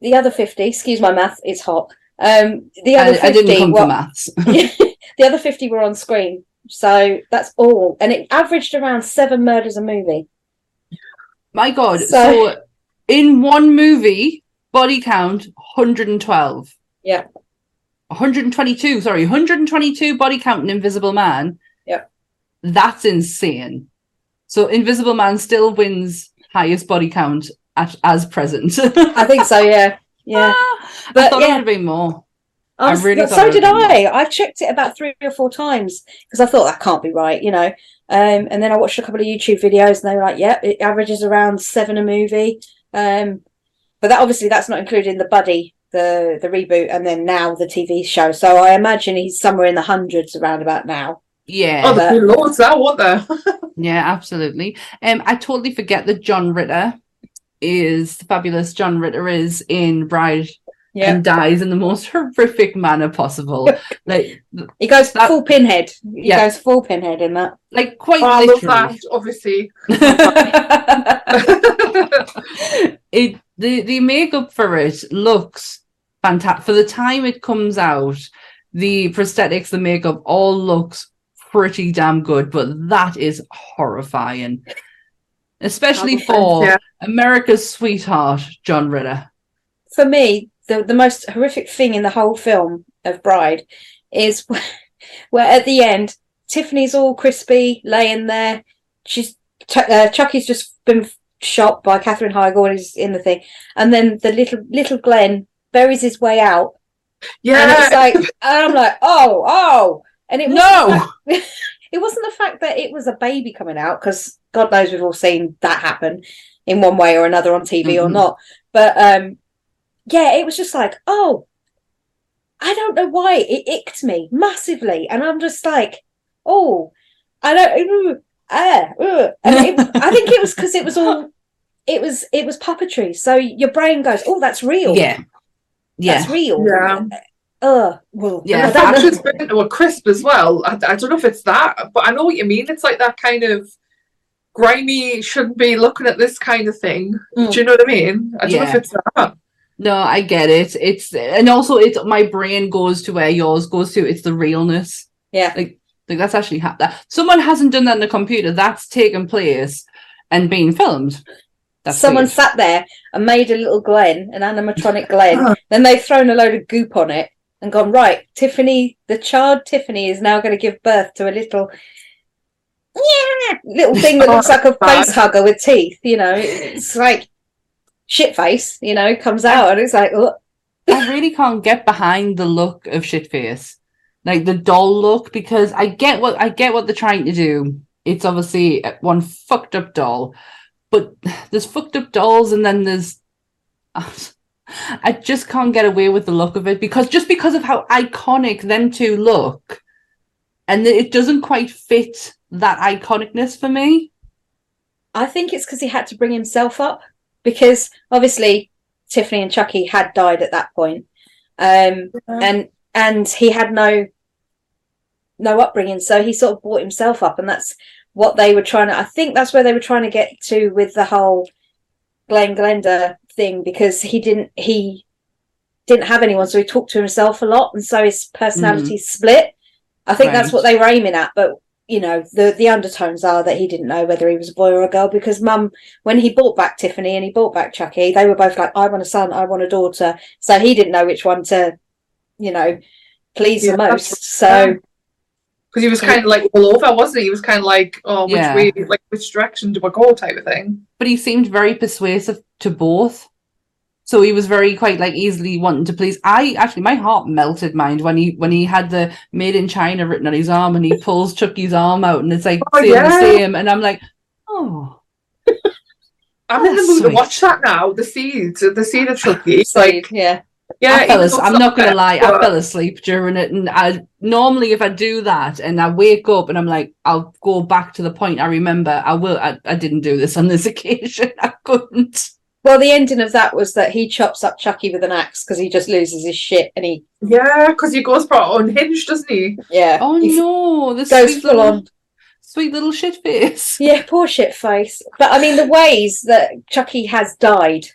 the other 50, excuse my math, it's hot. Um, the other I, I didn't come were, maths. the other 50 were on screen. So that's all. And it averaged around seven murders a movie. My God. So, So- in one movie, body count 112. Yeah. 122, sorry, 122 body count in Invisible Man. Yeah. That's insane. So Invisible Man still wins highest body count at, as present. I think so, yeah. Yeah. Ah, I But thought it yeah. would have been more. I I was- really so did would've I. I checked it about three or four times because I thought that can't be right, you know. Um, and then I watched a couple of YouTube videos, and they were like, "Yep, it averages around seven a movie." Um, but that obviously that's not including the Buddy, the the reboot, and then now the TV show. So I imagine he's somewhere in the hundreds around about now. Yeah. Oh, there's been loads now, weren't there? Yeah, absolutely. Um, I totally forget that John Ritter is the fabulous John Ritter is in Bride Yeah, and dies in the most horrific manner possible. like, he goes that- full pinhead. He Yeah. goes full pinhead in that. like oh, quite Oh, I love literally. that, obviously. it the the makeup for it looks fantastic for the time it comes out. The prosthetics, the makeup, all looks pretty damn good, but that is horrifying, especially for Yeah. America's sweetheart, John Ritter. for me, the the most horrific thing in the whole film of Bride is where at the end Tiffany's all crispy, laying there. She's uh, Chucky's just been shot by Katherine Heigl and he's in the thing, and then the little little Glen buries his way out, Yeah, and it's like, and I'm like, oh, oh, and it No, it wasn't the fact that it was a baby coming out because God knows we've all seen that happen in one way or another on TV or Mhm. not. But um, yeah, it was just like, oh, I don't know why it icked me massively, and I'm just like, oh, I don't, ooh, ah, ooh. and it, I think it was because it was all. It was it was puppetry, so your brain goes, "Oh, that's real. yeah, yeah. that's real." Yeah. Uh, well, Yeah, I And the don't know. been into a crisp as well. I, I don't know if it's that, but I know what you mean. It's like that kind of grimy, shouldn't be looking at this kind of thing. Mm. Do you know what I mean? I don't know Yeah. if it's that. No, I get it. It's and also it's my brain goes to where yours goes to. It's the realness. Yeah. Like like that's actually ha- that someone hasn't done that in the computer. That's taken place and being filmed. That's Someone weird. sat there and made a little Glen, an animatronic Glen. Huh. then they've thrown a load of goop on it and gone, right, Tiffany, the child Tiffany is now going to give birth to a little yeah, little thing that looks like a face hugger with teeth. You know, it's like shit face, you know, comes out and it's like, oh, I really can't get behind the look of shit face, like the doll look, because I get what I get what they're trying to do. It's obviously one fucked up doll, but there's fucked up dolls, and then there's. I just can't get away with the look of it because just because of how iconic them two look, and it doesn't quite fit that iconicness for me. I think it's because he had to bring himself up because obviously Tiffany and Chucky had died at that point. Um, and and he had no no upbringing so he sort of brought himself up and that's what they were trying to i think that's where they were trying to get to with the whole glen glenda thing because he didn't he didn't have anyone so he talked to himself a lot and so his personality split. I think that's what they were aiming at but you know the the undertones are that he didn't know whether he was a boy or a girl because mum when he bought back tiffany and he bought back chucky they were both like i want a son i want a daughter so he didn't know which one to you know please Yeah, the most so Because he was kind of like all over, wasn't he? He was kind of like, oh, which Yeah. way, like, which direction do I go type of thing. but he seemed very persuasive to both. So he was very quite like easily wanting to please. I actually my heart melted mind when he when he had the made in China written on his arm and he pulls Chucky's arm out and it's like Oh, same yeah. same and I'm like, oh I'm in the mood to watch that now. The seed, the seed of Chucky. It's like, yeah. yeah, I fell even as- though I'm not gonna lie, I fell asleep during it, and I normally if I do that and I wake up and I'm like, I'll go back to the point I remember. I will. I, I didn't do this on this occasion. I couldn't. Well, the ending of that was that he chops up Chucky with an axe because he just loses his shit and he, Yeah, because he goes for unhinged, doesn't he? yeah. Oh he no, this goes full little, on. sweet little shit face. Yeah, poor shit face. But I mean, the ways that Chucky has died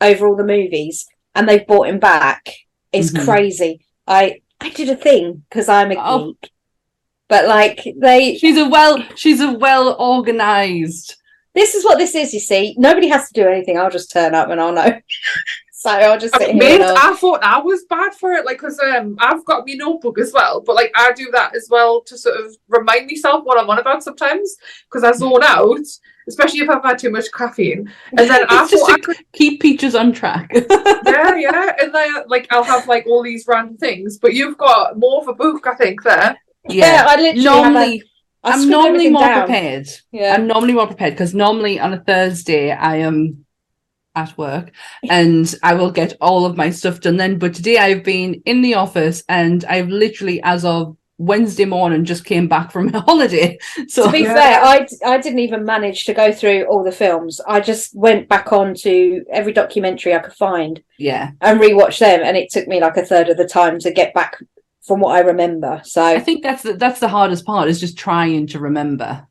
over all the movies and they've brought him back is Mhm. crazy. I I did a thing because I'm a Oh. geek, but like they, She's a well. She's a well organized. This is what this is. You see, nobody has to do anything. I'll just turn up and I'll know. so I'll just sit here. Mate, And I'll, thought I was bad for it, like, because um, I've got my notebook as well, but like, I do that as well to sort of remind myself what I'm on about sometimes, because I zone out, especially if I've had too much caffeine. And then I It's just thought I to could, keep peaches on track. yeah, yeah, and then like I'll have like all these random things, but you've got more of a book, I think, there. yeah. I literally have a- Normally, I I'm normally more down. prepared. Yeah. I'm normally more prepared because normally on a Thursday I am at work and I will get all of my stuff done then. But today I've been in the office and I've literally, as of Wednesday morning, just came back from a holiday. So to be Yeah. fair, I, I didn't even manage to go through all the films. I just went back on to every documentary I could find yeah, and rewatch them, and it took me like a third of the time to get back from what I remember. So I think that's the, that's the hardest part is just trying to remember.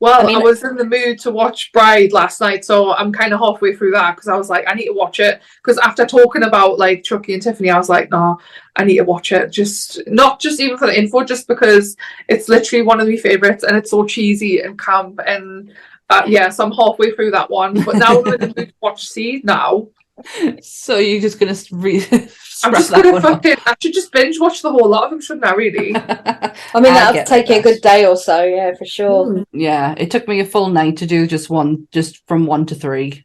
Well, I mean- I was in the mood to watch Bride last night, so I'm kind of halfway through that because I was like, I need to watch it. Because after talking about like Chucky and Tiffany, I was like, no, I need to watch it. Just not just even for the info, just because it's literally one of my favorites and it's so cheesy and camp. And uh, yeah, so I'm halfway through that one. But now I'm in the mood to watch Seed now. So you're just gonna re- I'm just gonna one off. fucking. I should just binge watch the whole lot of them, shouldn't I? Really? I mean, I that'll take like you a good day or so, yeah, for sure. Hmm. Yeah, it took me a full night to do just one, just from one to three.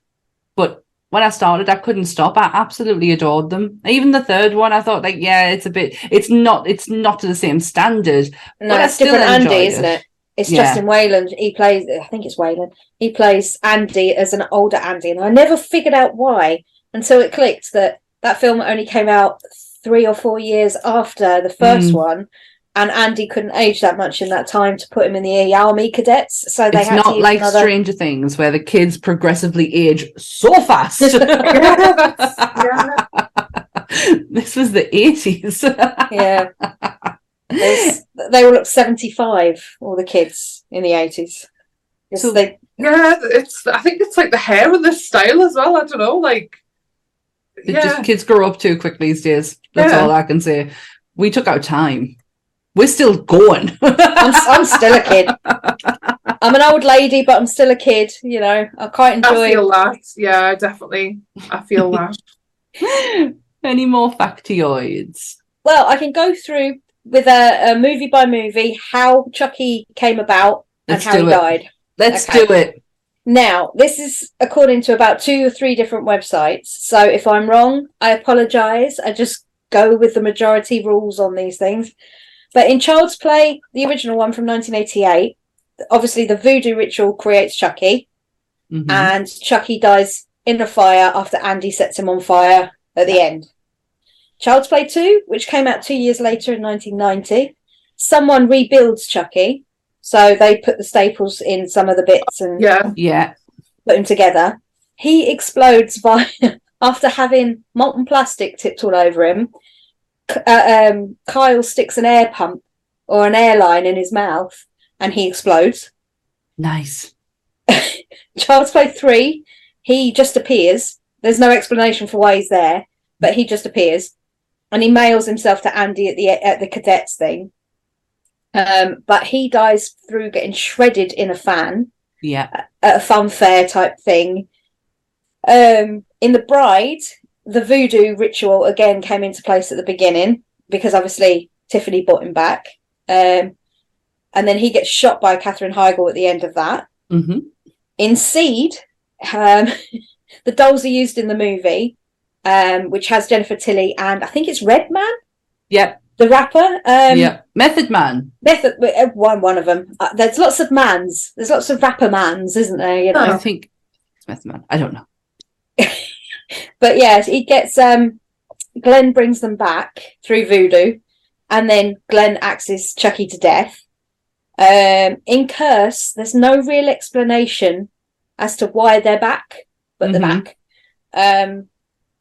But when I started, I couldn't stop. I absolutely adored them. Even the third one, I thought like, yeah, it's a bit, it's not, it's not to the same standard. No, But I it's still different Andy, enjoyed isn't it. it? It's Yeah. Justin Whalin. He plays, I think it's Whalin. He plays Andy as an older Andy, and I never figured out why until it clicked that that film only came out three or four years after the first Mm. one, and Andy couldn't age that much in that time to put him in the army cadets. So they it's had not to like another. Stranger Things where the kids progressively age so fast. yeah, yeah. this was the eighties. Yeah, There's- they all look seventy-five. All the kids in the eighties. So- they Yeah, it's. I think it's like the hair and the style as well. I don't know, like. It Yeah, just kids grow up too quick these days. That's Yeah. all I can say. We took our time. We're still going. I'm, I'm still a kid. I'm an old lady, but I'm still a kid. You know, I quite I enjoy. feel that. Yeah, definitely. I feel that. Any more factoids? Well, I can go through with a, a movie by movie how Chucky came about and Let's how he it. died. Let's Okay. do it. Now, this is according to about two or three different websites. So if I'm wrong, I apologize. I just go with the majority rules on these things. But in Child's Play, the original one from 1988, obviously the voodoo ritual creates Chucky. Mhm. and Chucky dies in a fire after Andy sets him on fire at the end. Child's Play 2, which came out two years later in 1990, someone rebuilds Chucky. So they put the staples in some of the bits and Yeah. yeah. put them together. He explodes by after having molten plastic tipped all over him. Uh, um, Kyle sticks an air pump or an airline in his mouth, and he explodes. Nice. Child's Play 3, he just appears. There's no explanation for why he's there, but he just appears. And he mails himself to Andy at the at the cadets thing. Um, but he dies through getting shredded in a fan Yeah. at a fun fair type thing. Um, in the bride, the voodoo ritual again came into place at the beginning because obviously Tiffany brought him back. Um, and then he gets shot by Katherine Heigl at the end of that hmm in Seed, um, the dolls are used in the movie, um, which has Jennifer Tilly and I think it's Redman. Yep. The rapper. Um, yep. Method Man. Method, uh, one one of them. Uh, there's lots of mans. There's lots of rapper mans, isn't there? You know. I think Method man. I don't know. but yeah, he gets um Glen brings them back through voodoo, and then Glen axes Chucky to death. Um, in Curse, there's no real explanation as to why they're back, but they're Mhm. back. Um,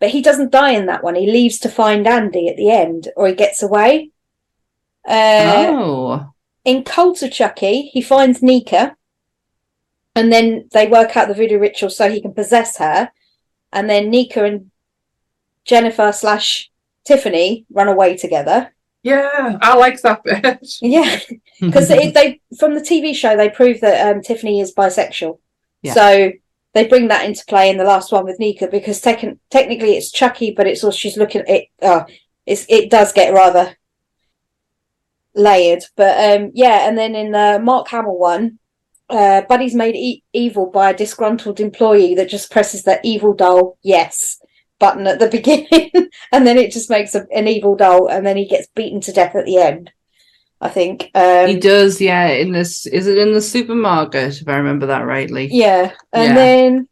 but he doesn't die in that one. He leaves to find Andy at the end, or he gets away. Uh, oh. in Cult of Chucky, he finds Nica, and then they work out the voodoo ritual so he can possess her, and then Nica and Jennifer slash Tiffany run away together. Yeah, I like that bit. Yeah, because they, they from the TV show they prove that um, Tiffany is bisexual, Yeah. so they bring that into play in the last one with Nica because techn technically it's Chucky, but it's also she's looking at it. It's it does get rather layered, but um, yeah. And then in the Mark Hamill one, uh, Buddy's made e- evil by a disgruntled employee that just presses that evil doll yes button at the beginning, and then it just makes a, an evil doll, and then he gets beaten to death at the end. I think. Um, he does, yeah. In this, is it in the supermarket? If I remember that rightly. Yeah, and Yeah. then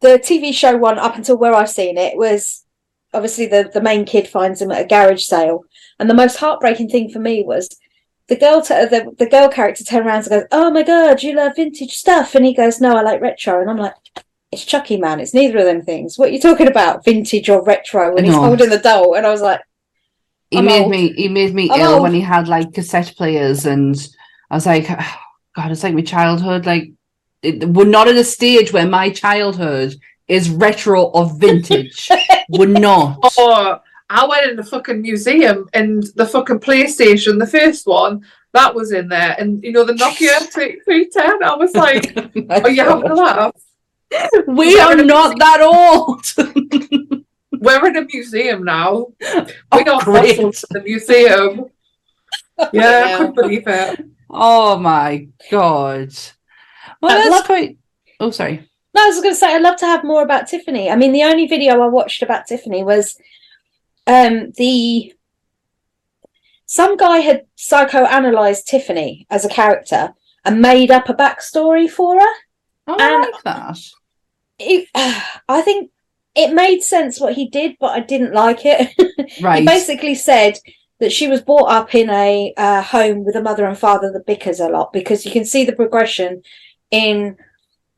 the TV show one up until where I've seen it was obviously the the main kid finds him at a garage sale, and the most heartbreaking thing for me was the girl t- the the girl character turns around and goes, "Oh my god, you love vintage stuff," and he goes, "No, I like retro," and I'm like. It's Chucky, man. It's neither of them things. What are you talking about, vintage or retro? When he's holding the doll, and I was like, He I'm made old. me. He made me I'm ill old. when he had like cassette players, and I was like, "Oh, God, it's like my childhood. Like, it, we're not at a stage where my childhood is retro or vintage. we're not. Oh, I went in the fucking museum and the fucking PlayStation, the first one, that was in there. And you know, the Nokia 310, I was like, are you having a laugh? we are not that old. We're in a museum now. We Oh, got great. fossils in the museum. Yeah, I couldn't believe it. Oh my god. Well, I that's love- quite. Oh, sorry. No, I was going to say I'd love to have more about Tiffany. I mean, the only video I watched about Tiffany was um the some guy had psychoanalyzed Tiffany as a character and made up a backstory for her. Oh, I And- like that. It, I think it made sense what he did, but I didn't like it. He basically said that she was brought up in a uh, home with a mother and father that bickers a lot because you can see the progression in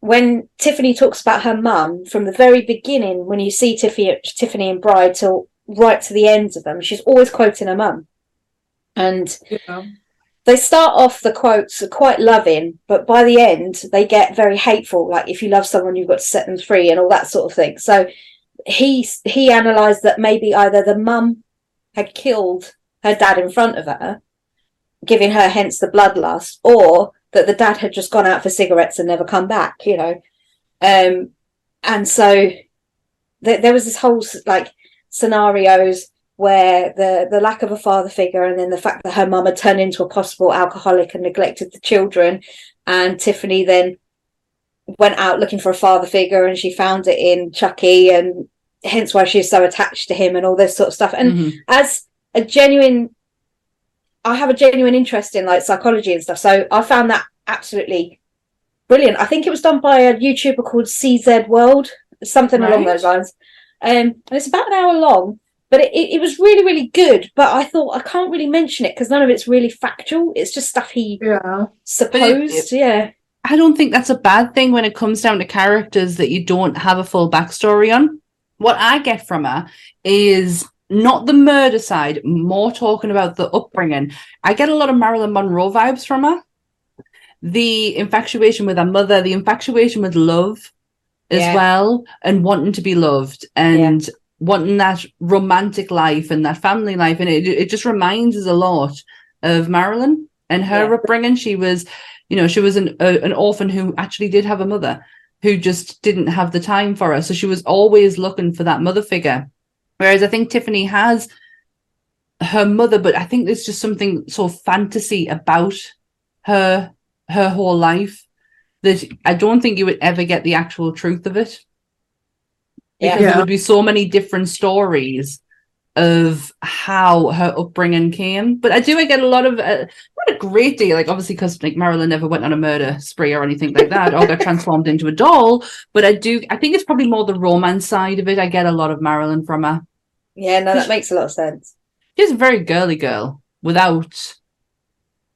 when Tiffany talks about her mum from the very beginning when you see Tiffany, Tiffany and Bride till right to the ends of them, she's always quoting her mum. And Yeah. They start off the quotes are quite loving, but by the end they get very hateful. Like if you love someone, you've got to set them free and all that sort of thing. So he he analysed that maybe either the mum had killed her dad in front of her, giving her hence the bloodlust, or that the dad had just gone out for cigarettes and never come back. You know, um, and so th- there was this whole like scenarios where the the lack of a father figure and then the fact that her mum had turned into a possible alcoholic and neglected the children. And tiffany then went out looking for a father figure and she found it in chucky and hence why she's so attached to him and all this sort of stuff. And Mhm. as a genuine i have a genuine interest in like psychology and stuff. So i found that absolutely brilliant. I think it was done by a youtuber called cz world something along those lines. Um and it's about an hour long but it, it, it was really really good but i thought i can't really mention it because none of it's really factual it's just stuff he Yeah. supposed yeah I don't think that's a bad thing when it comes down to characters that you don't have a full backstory on. What I get from her is not the murder side, more talking about the upbringing. I get a lot of Marilyn Monroe vibes from her. The infatuation with her mother, the infatuation with love as Yeah. well, and wanting to be loved and wanting that romantic life and that family life. And it, it just reminds us a lot of Marilyn and her Yeah. upbringing. She was, you know, she was an, a, an orphan who actually did have a mother who just didn't have the time for her. So she was always looking for that mother figure. Whereas I think Tiffany has her mother, but I think there's just something so fantasy about her her whole life that I don't think you would ever get the actual truth of it. Yeah. Because Yeah. there would be so many different stories of how her upbringing came. But I do I get a lot of uh, not a great deal, like obviously because like Marilyn never went on a murder spree or anything like that, or got transformed into a doll. But I do I think it's probably more the romance side of it. I get a lot of Marilyn from her. Yeah, no, that makes a lot of sense. She's a very girly girl without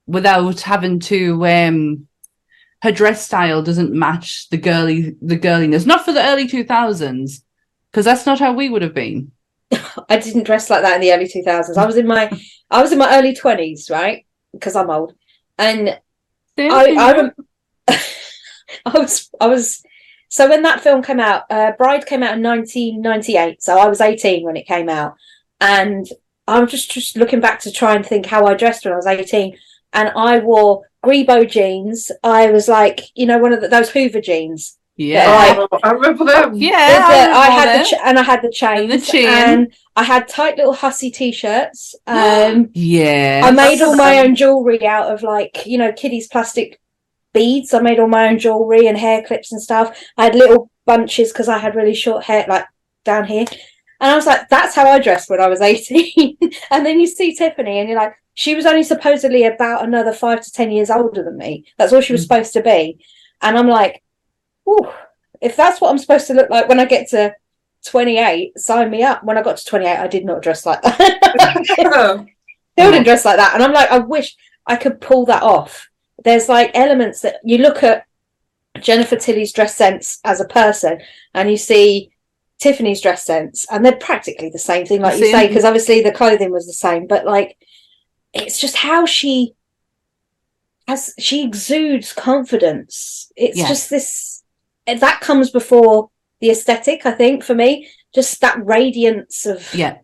without having to um her dress style doesn't match the girly the girliness. Not for the early two thousands, because that's not how we would have been. I didn't dress like that in the early 2000s. I was in my I was in my early 20s, right? Because I'm old. And I I, rem- I was I was so when that film came out, uh, Bride came out in 1998. So I was 18 when it came out, and I'm just just looking back to try and think how I dressed when I was 18, and I wore Grebo jeans. I was like, you know, one of the, those Hoover jeans. Yeah. Oh, I remember them. Yeah, With the- I had the remember ch- and I had the chains And the chain. and I had tight little hussy t-shirts. Um, yeah. I made all my own jewelry out of like you know kiddies plastic beads. I made all my own jewelry and hair clips and stuff. I had little bunches because I had really short hair like down here. And I was like, that's how I dressed when I was 18. and then you see Tiffany and you're like, she was only supposedly about another five to 10 years older than me. That's all she was Mm. supposed to be. And I'm like, Whew, if that's what I'm supposed to look like when I get to 28, sign me up. When I got to 28, I did not dress like that. Oh. Still didn't dress like that. And I'm like, I wish I could pull that off. There's like elements that you look at Jennifer Tilly's dress sense as a person and you see Tiffany's dress sense, and they're practically the same thing, like you say, because obviously the clothing was the same, but like it's just how she has she exudes confidence. It's Yeah. just this that comes before the aesthetic, I think, for me. Just that radiance of yeah.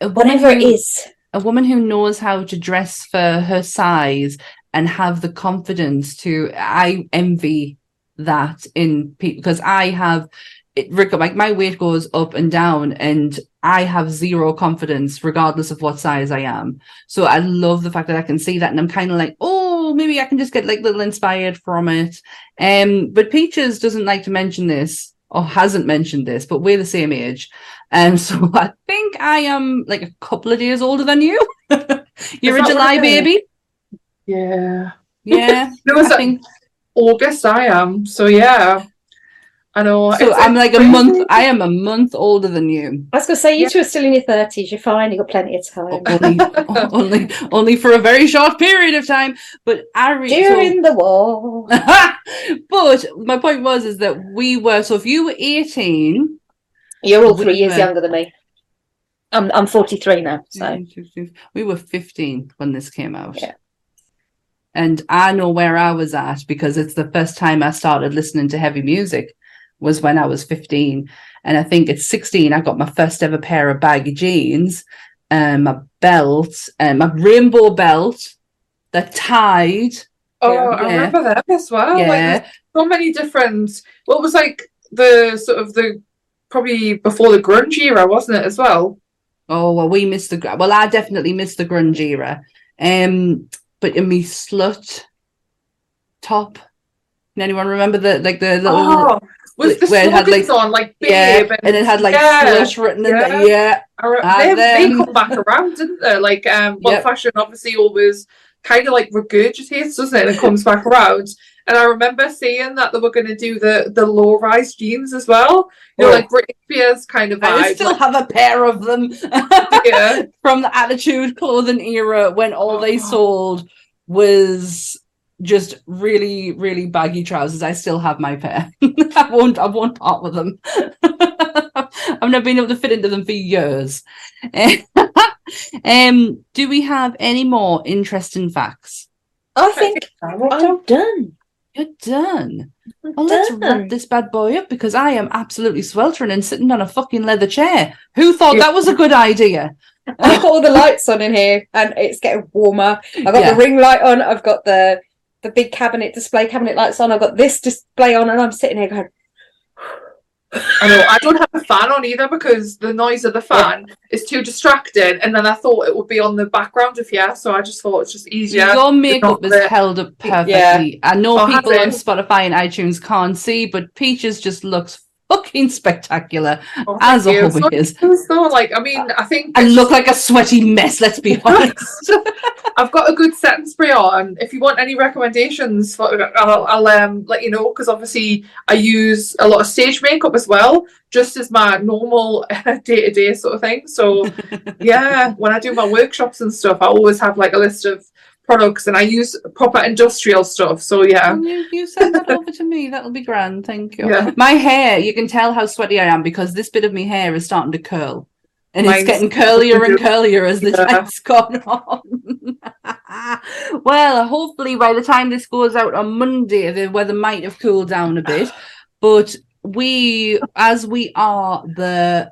Whatever it who- is. a woman who knows how to dress for her size and have the confidence to i envy that in people because i have it like my weight goes up and down and i have zero confidence regardless of what size i am so i love the fact that i can see that and i'm kind of like oh maybe i can just get like little inspired from it um but peaches doesn't like to mention this or hasn't mentioned this but we're the same age and so i think i am like a couple of days older than you you're a july baby Yeah. yeah was I think August I am. So yeah. I know. so It's- i'm it's like a month i am a month older than you I was going to say, you Yeah. two are still in your 30s. You're fine. You've got plenty of time. Oh, only, oh, only only for a very short period of time but i re- so- During the war. but my point was is that we were so if you were 18 You're all We three years were- younger than me. I'm, I'm 43 now. So mm, we were 15 when this came out Yeah. and i know where i was at because it's the first time i started listening to heavy music was when i was 15 and i think at 16 i got my first ever pair of baggy jeans and my belt and my rainbow belt that tied Oh, Yeah. I remember them as well. Yeah there's so many different. What was like the sort of the probably before the grunge era, wasn't it as well? Oh well, we missed the well. I definitely missed the grunge era. Um, but in me slut top. Can anyone remember the like the little Oh, was the where it had, like- on like yeah, babe and it had like yeah, slut written in there. yeah. Yeah, re- Ah, they, they come back around, didn't they? Like um, well, Yep. fashion obviously always kind of like regurgitates, doesn't it? And it comes back around. And I remember seeing that they were going to do the the low rise jeans as well. You know, Oh. like Britney Spears kind of I still like, have a pair of them yeah. from the Attitude clothing era when all they Oh. sold was just really really baggy trousers. I still have my pair. I won't I won't part with them. I've never been able to fit into them for years. um, do we have any more interesting facts? I think I'm done. You're done. I'm Well, let's wrap this bad boy up because I am absolutely sweltering and sitting on a fucking leather chair. Who thought Yeah. that was a good idea? I've got all the lights on in here and it's getting warmer. I've got Yeah. the ring light on. I've got the the big cabinet display cabinet lights on. I've got this display on and I'm sitting here going, I know. I don't have a fan on either because the noise of the fan is too distracting. And then I thought it would be on the background of yeah, so I just thought it's just easier. Your makeup not is the- held up Yeah. perfectly. I know Oh, people on? Spotify and iTunes can't see, but Peaches just looks fucking spectacular Oh, as you. So always. So, like, I mean, I think And it's look like a sweaty mess, let's be honest. I've got a good setting spray on. If you want any recommendations, for, I'll, I'll um, let you know because obviously I use a lot of stage makeup as well, just as my normal day to day sort of thing. So yeah, when I do my workshops and stuff, I always have like a list of products, and I use proper industrial stuff. So yeah, you, you send that over to me. That'll be grand. Thank you. Yeah. My hair, you can tell how sweaty I am because this bit of my hair is starting to curl. And Mine's it's getting curlier and curlier as the Yeah. time's gone on. well, hopefully by the time this goes out on Monday, the weather might have cooled down a bit. But we, as we are the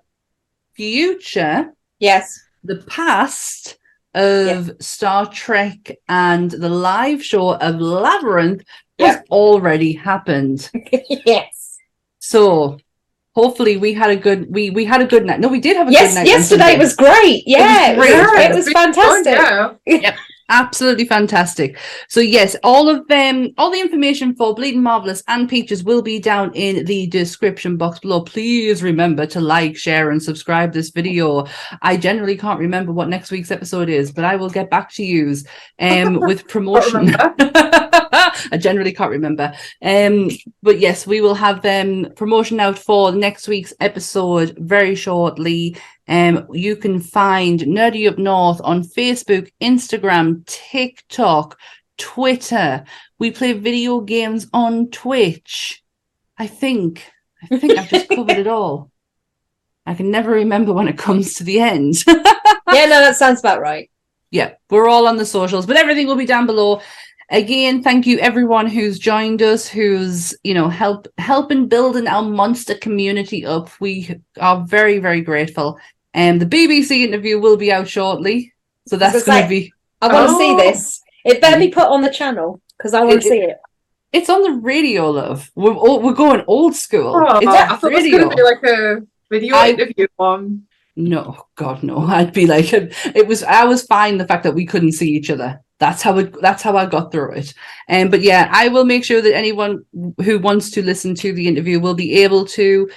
future, Yes. the past of Star Trek and the live show of Labyrinth has already happened. yes. So hopefully we had a good we we had a good night. No, we did have a Yes. good night. Yesterday was great. Yeah. It was, great. it was been fun, fantastic. yeah. Absolutely fantastic. So yes, all of them, all the information for Bleeding Marvelous and Peaches will be down in the description box below. Please remember to like, share, and subscribe this video. I generally can't remember what next week's episode is, but I will get back to you um with promotion. I generally can't remember. Um, but yes, we will have um promotion out for next week's episode very shortly. Um, you can find Nerdy Up North on Facebook, Instagram, TikTok, Twitter. We play video games on Twitch. I think. I think I've just covered it all. I can never remember when it comes to the end. Yeah. No, that sounds about right. yeah, we're all on the socials, but everything will be down below. Again, thank you everyone who's joined us, who's you know help helping building our monster community up. We are very very grateful. And the BBC interview will be out shortly, so that's going like- to be. I want to see Oh. this. It better be put on the channel because I want to see it. It's on the radio, love. We're all, we're going old school. Oh, it's I on thought it was going to be like a video I- interview one. No, God, no. I'd be like, it was. I was fine the fact that we couldn't see each other. That's how it. That's how I got through it. Um, but yeah, I will make sure that anyone who wants to listen to the interview will be able to.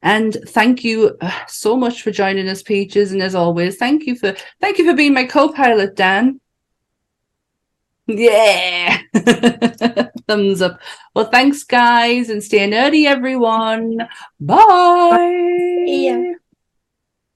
And thank you uh, so much for joining us, Peaches. And as always, thank you for thank you for being my co-pilot, Dan. Yeah, thumbs up. Well, thanks, guys, and stay nerdy, everyone. Bye. Yeah.